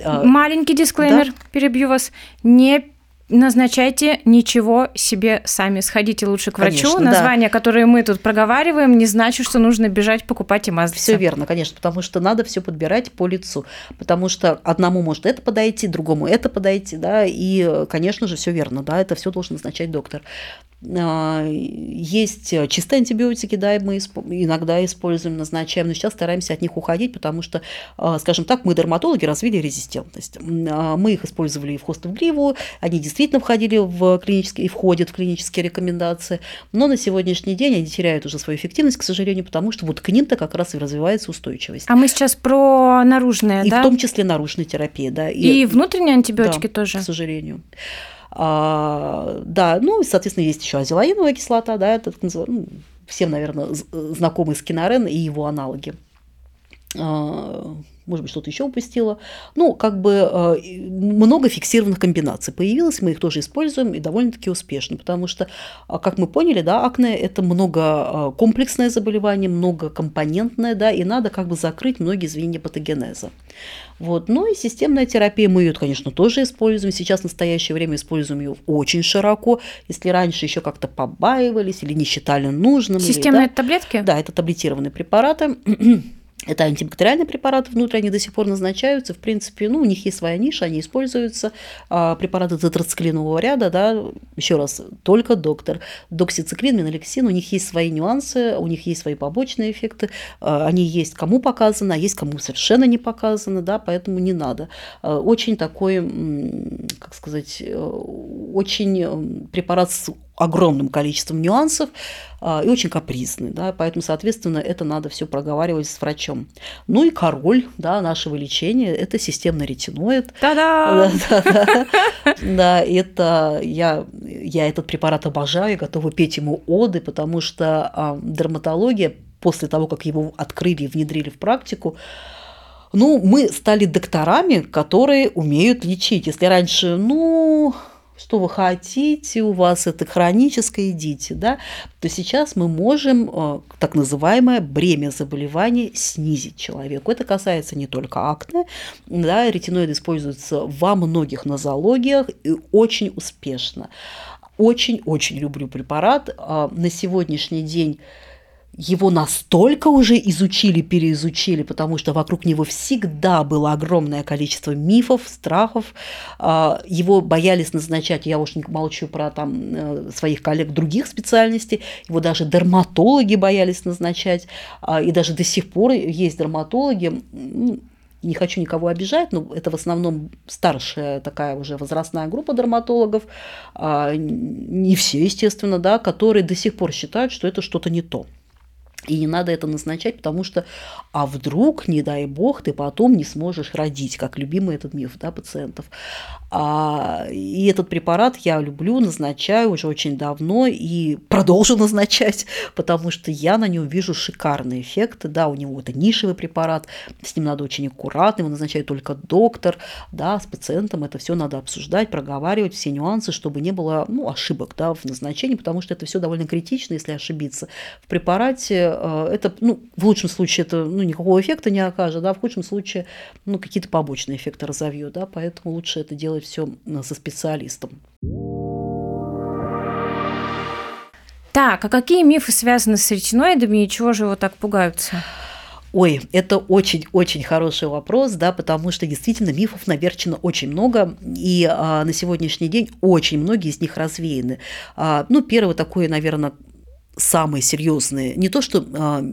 B: Маленький дисклеймер, да? перебью вас. Не назначайте ничего себе сами. Сходите лучше к врачу. Конечно, Названия, да. которые мы тут проговариваем, не значит, что нужно бежать покупать и мазаться.
C: Все верно, конечно, потому что надо все подбирать по лицу. Потому что одному может это подойти, другому это подойти, да, и, конечно же, все верно, да, это все должен назначать доктор. А, есть чистые антибиотики, да, мы иногда используем, назначаем, но сейчас стараемся от них уходить, потому что, а, скажем так, мы, дерматологи, развили резистентность. А, мы их использовали и в хостов гриву, они действительно входили в клинические, и входят в клинические рекомендации, но на сегодняшний день они теряют уже свою эффективность, к сожалению, потому что вот к ним-то как раз и развивается устойчивость.
B: А мы сейчас про наружные,
C: и
B: да?
C: в том числе наружная терапия, да.
B: И, и внутренние антибиотики
C: да,
B: тоже?
C: к сожалению. А, да, ну и, соответственно, есть еще азелаиновая кислота, да, это ну, всем, наверное, знакомый скинорен и его аналоги. Может быть, что-то еще упустила. Ну, как бы э, много фиксированных комбинаций появилось, мы их тоже используем и довольно-таки успешно, потому что, а, как мы поняли, да, акне – это многокомплексное заболевание, многокомпонентное, да, и надо как бы закрыть многие звенья патогенеза. Вот. Ну и системная терапия, мы ее, конечно, тоже используем. Сейчас в настоящее время используем ее очень широко. Если раньше еще как-то побаивались или не считали нужным.
B: Системные
C: или,
B: да, таблетки?
C: Да, это таблетированные препараты. Это антибактериальные препараты внутрь, они до сих пор назначаются. В принципе, ну, у них есть своя ниша, они используются. А препараты тетрациклинового ряда, да, еще раз, только доктор. Доксициклин, минолексин, у них есть свои нюансы, у них есть свои побочные эффекты. А, они есть кому показано, а есть кому совершенно не показано, да, поэтому не надо. А, очень такой, как сказать, э, очень препарат с огромным количеством нюансов а, и очень капризный, да, поэтому, соответственно, это надо все проговаривать с врачом. Ну и король, да, нашего лечения – это системный ретиноид.
B: Та-да!
C: Да, да, да. да, это я, я этот препарат обожаю, готова петь ему оды, потому что а, дерматология после того, как его открыли и внедрили в практику, ну, мы стали докторами, которые умеют лечить. Если раньше, ну, что вы хотите, у вас это хроническое, идите, да, то сейчас мы можем э, так называемое бремя заболевания снизить человеку. Это касается не только акне, да, ретиноид используется во многих нозологиях и очень успешно. Очень-очень люблю препарат. А на сегодняшний день его настолько уже изучили, переизучили, потому что вокруг него всегда было огромное количество мифов, страхов. А, его боялись назначать, я уж не молчу про там, э, своих коллег других специальностей, его даже дерматологи боялись назначать, а, и даже до сих пор есть дерматологи, ну, не хочу никого обижать, но это в основном старшая такая уже возрастная группа дерматологов, а, не все, естественно, да, которые до сих пор считают, что это что-то не то. И не надо это назначать, потому что, а вдруг, не дай бог, ты потом не сможешь родить, как любимый этот миф да, пациентов. А, и этот препарат я люблю, назначаю уже очень давно и продолжу назначать, потому что я на нем вижу шикарные эффекты. Да, у него это нишевый препарат, с ним надо очень аккуратно, его назначает только доктор, да, с пациентом это все надо обсуждать, проговаривать все нюансы, чтобы не было ну, ошибок да, в назначении, потому что это все довольно критично, если ошибиться. В препарате это, ну, в лучшем случае это ну, никакого эффекта не окажет, да, в худшем случае ну, какие-то побочные эффекты разовьет, да, поэтому лучше это делать все со специалистом.
B: Так, а какие мифы связаны с ретиноидами и чего же его так пугаются?
C: Ой, это очень-очень хороший вопрос, да, потому что действительно мифов наверчено очень много, и а, на сегодняшний день очень многие из них развеяны. А, ну, первый такой, наверное, самые серьезные, не то что а,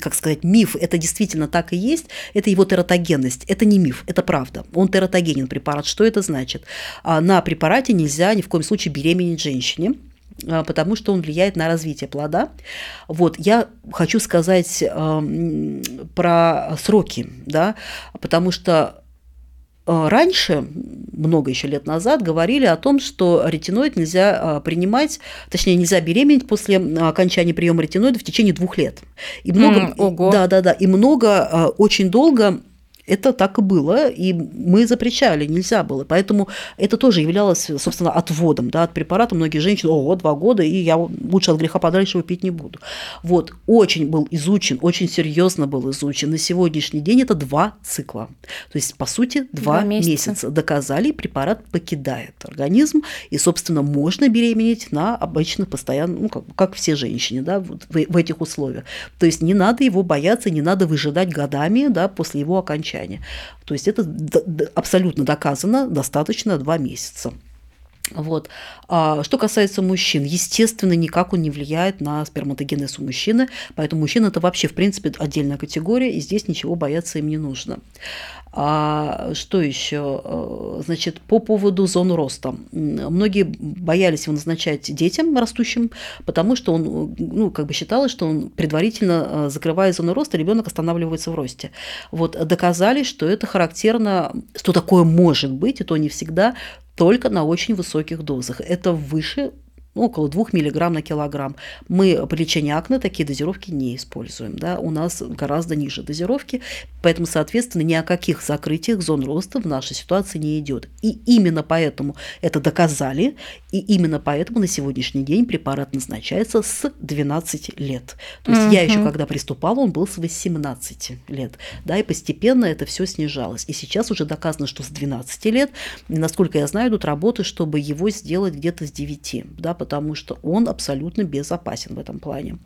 C: как сказать, миф, это действительно так и есть, это его тератогенность. Это не миф, это правда. Он тератогенен препарат. Что это значит? А, на препарате нельзя ни в коем случае беременеть женщине, а, потому что он влияет на развитие плода. Вот, я хочу сказать э, про сроки, да, потому что раньше, много еще лет назад, говорили о том, что ретиноид нельзя э, принимать, точнее, нельзя беременеть после окончания приема ретиноида в течение двух лет. И много, mm, ого. да, да, да, и много, э, очень долго это так и было, и мы запрещали, нельзя было. Поэтому это тоже являлось, собственно, отводом да, от препарата. Многие женщины, ого, два года, и я лучше от греха подальше пить не буду. Вот, очень был изучен, очень серьезно был изучен. На сегодняшний день это два цикла. То есть, по сути, два, два месяца. месяца. Доказали, препарат покидает организм, и, собственно, можно беременеть на обычных постоянно, ну, как, как все женщины, да, в, в этих условиях. То есть, не надо его бояться, не надо выжидать годами, да, после его окончания состояние. То есть это абсолютно доказано, достаточно два месяца. Вот. А что касается мужчин, естественно, никак он не влияет на сперматогенез у мужчины, поэтому мужчина это вообще, в принципе, отдельная категория, и здесь ничего бояться им не нужно. А что еще? Э, значит, по поводу зон роста. Многие боялись его назначать детям растущим, потому что он, ну, как бы считалось, что он предварительно э, закрывая зону роста, ребенок останавливается в росте. Вот доказали, что это характерно, что такое может быть, и то не всегда, только на очень высоких дозах. Это выше ну, около 2 мг на килограмм. Мы при лечении акне такие дозировки не используем. Да? У нас гораздо ниже дозировки, поэтому, соответственно, ни о каких закрытиях зон роста в нашей ситуации не идет. И именно поэтому это доказали, и именно поэтому на сегодняшний день препарат назначается с 12 лет. То есть угу. я еще когда приступала, он был с 18 лет. Да, и постепенно это все снижалось. И сейчас уже доказано, что с 12 лет, насколько я знаю, идут работы, чтобы его сделать где-то с 9. Да, потому что он абсолютно безопасен в этом плане.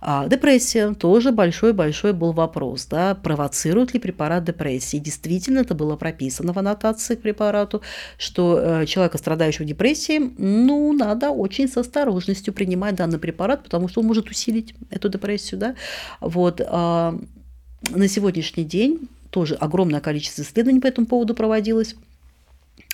C: А депрессия тоже большой-большой был вопрос, да, провоцирует ли препарат депрессии. Действительно, это было прописано в аннотации к препарату, что э, человека, страдающего депрессией, ну, надо очень с осторожностью принимать данный препарат, потому что он может усилить эту депрессию, да. Вот, а, на сегодняшний день тоже огромное количество исследований по этому поводу проводилось.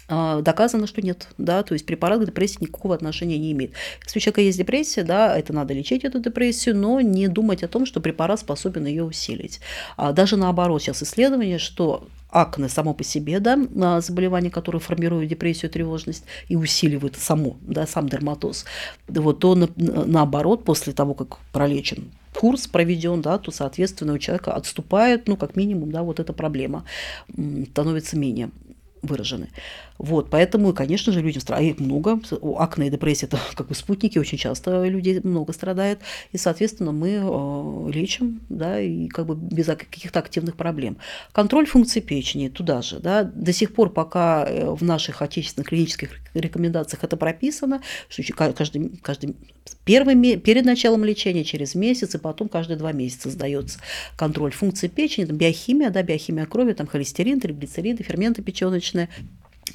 C: А, доказано, что нет, да, то есть препарат к депрессии никакого отношения не имеет. Если у человека есть депрессия, да, это надо лечить эту депрессию, но не думать о том, что препарат способен ее усилить. А даже наоборот, сейчас исследование, что акне само по себе, да, заболевание, которое формирует депрессию, тревожность и усиливает само, да, сам дерматоз, вот, то на, наоборот, после того, как пролечен курс проведен, да, то, соответственно, у человека отступает, ну, как минимум, да, вот эта проблема становится менее выражены. Вот, поэтому, конечно же, людям страдают много. Акне и депрессия – это как бы спутники, очень часто люди много страдают. И, соответственно, мы э, лечим, да, и как бы без каких-то активных проблем. Контроль функции печени туда же, да. До сих пор, пока э, в наших отечественных клинических рекомендациях это прописано, что каждый, каждый первый, перед началом лечения, через месяц, и потом каждые два месяца сдается контроль функции печени, там биохимия, да, биохимия крови, там холестерин, триглицериды, ферменты печеночные,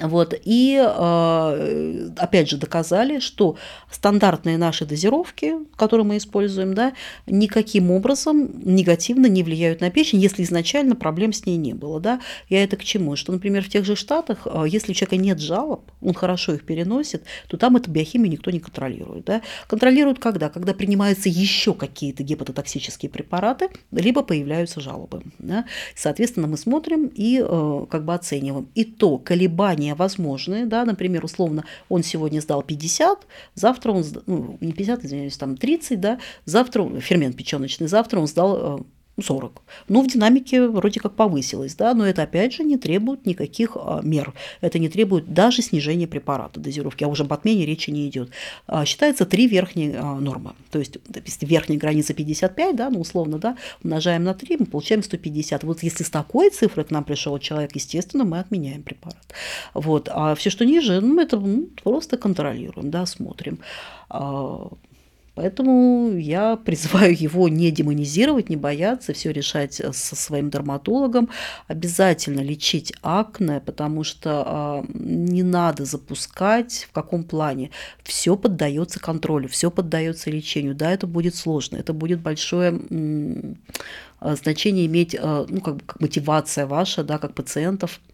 C: вот. И э, опять же доказали, что стандартные наши дозировки, которые мы используем, да, никаким образом негативно не влияют на печень, если изначально проблем с ней не было. Да. Я это к чему? Что, например, в тех же Штатах, э, если у человека нет жалоб, он хорошо их переносит, то там эту биохимию никто не контролирует. Да. Контролируют когда? Когда принимаются еще какие-то гепатотоксические препараты, либо появляются жалобы. Да. Соответственно, мы смотрим и э, как бы оцениваем. И то колебания колебания возможны, да, например, условно, он сегодня сдал 50, завтра он, ну, не 50, извиняюсь, там 30, да, завтра, фермент печеночный, завтра он сдал э, 40. Ну, в динамике вроде как повысилось, да, но это опять же не требует никаких а, мер. Это не требует даже снижения препарата дозировки, а уже об отмене речи не идет. А, считается три верхние а, нормы. То есть, если верхняя граница 55, да, ну, условно, да, умножаем на 3, мы получаем 150. Вот если с такой цифрой к нам пришел человек, естественно, мы отменяем препарат. Вот. А все, что ниже, ну, это ну, просто контролируем, да, смотрим. Поэтому я призываю его не демонизировать, не бояться, все решать э, со своим дерматологом. Обязательно лечить акне, потому что э, не надо запускать в каком плане. Все поддается контролю, все поддается лечению. Да, это будет сложно, это будет большое э, значение иметь, э, ну, как, как мотивация ваша, да, как пациентов а,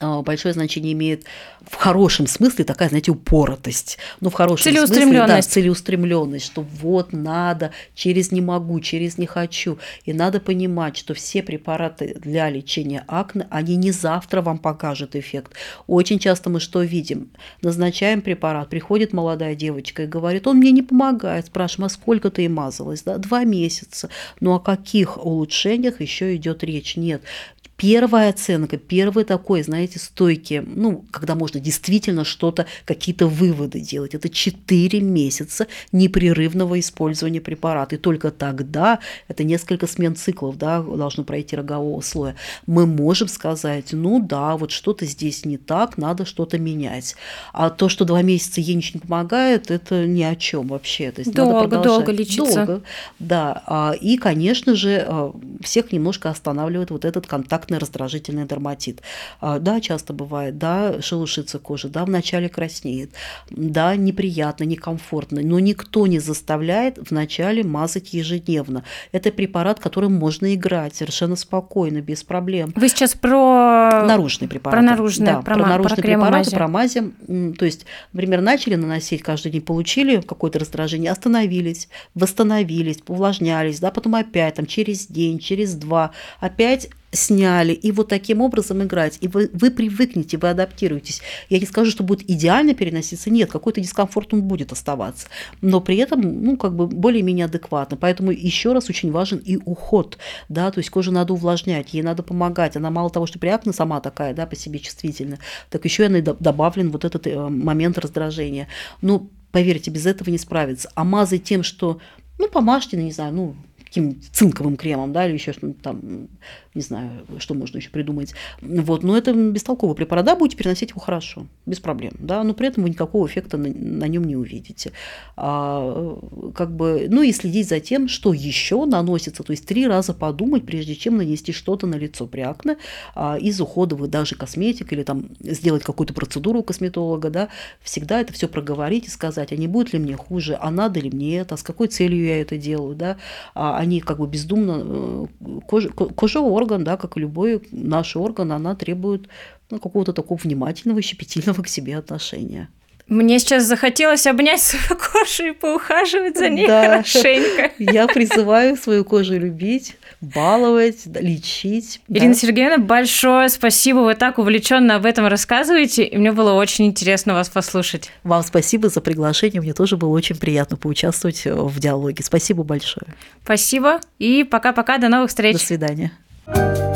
C: большое значение имеет в хорошем смысле такая, знаете, упоротость. Ну, в хорошем
B: целеустремленность.
C: смысле, да, целеустремленность, что вот надо, через не могу, через не хочу. И надо понимать, что все препараты для лечения акне, они не завтра вам покажут эффект. Очень часто мы что видим? Назначаем препарат, приходит молодая девочка и говорит, он мне не помогает. Спрашиваем, а сколько ты и мазалась? Да, два месяца. Ну, о каких улучшениях еще идет речь? Нет первая оценка, первый такой, знаете, стойкий, ну, когда можно действительно что-то, какие-то выводы делать. Это 4 месяца непрерывного использования препарата. И только тогда, это несколько смен циклов, да, должно пройти рогового слоя, мы можем сказать, ну да, вот что-то здесь не так, надо что-то менять. А то, что два месяца ей ничего не помогает, это ни о чем вообще. То есть
B: долго, надо долго лечиться.
C: Долго, да. А, и, конечно же, а, всех немножко останавливает вот этот контакт контактный раздражительный дерматит. А, да, часто бывает, да, шелушится кожа, да, вначале краснеет, да, неприятно, некомфортно, но никто не заставляет вначале мазать ежедневно. Это препарат, которым можно играть совершенно спокойно, без проблем.
B: Вы сейчас про
C: наружные препараты.
B: Про наружные,
C: да, про, про наружные про препараты, про мази. То есть, например, начали наносить каждый день, получили какое-то раздражение, остановились, восстановились, увлажнялись, да, потом опять там через день, через два, опять сняли, и вот таким образом играть. И вы, вы привыкнете, вы адаптируетесь. Я не скажу, что будет идеально переноситься, нет, какой-то дискомфорт он будет оставаться, но при этом, ну, как бы более-менее адекватно. Поэтому еще раз очень важен и уход, да, то есть кожу надо увлажнять, ей надо помогать. Она мало того, что приятна сама такая, да, по себе чувствительная, так еще и добавлен вот этот э, момент раздражения. Но поверьте, без этого не справиться. А мазать тем, что ну, помажьте, ну, не знаю, ну, каким цинковым кремом, да, или еще что-нибудь там, не знаю, что можно еще придумать. Вот, но это бестолковый препарат, да, будете переносить его хорошо, без проблем, да, но при этом вы никакого эффекта на, на нем не увидите. А, как бы, ну и следить за тем, что еще наносится, то есть три раза подумать, прежде чем нанести что-то на лицо при акне, а, из вы даже косметик или там сделать какую-то процедуру у косметолога, да, всегда это все проговорить и сказать, а не будет ли мне хуже, а надо ли мне это, а с какой целью я это делаю, да, а они как бы бездумно, э, кожа, кожевой орган, да, как и любой наш орган, она требует ну, какого-то такого внимательного, щепетильного к себе отношения.
B: Мне сейчас захотелось обнять свою кожу и поухаживать за ней да. хорошенько.
C: Я призываю свою кожу любить, баловать, лечить.
B: Ирина да. Сергеевна, большое спасибо. Вы так увлеченно об этом рассказываете, и мне было очень интересно вас послушать.
C: Вам спасибо за приглашение. Мне тоже было очень приятно поучаствовать в диалоге. Спасибо большое.
B: Спасибо. И пока-пока. До новых встреч.
C: До свидания. Bye.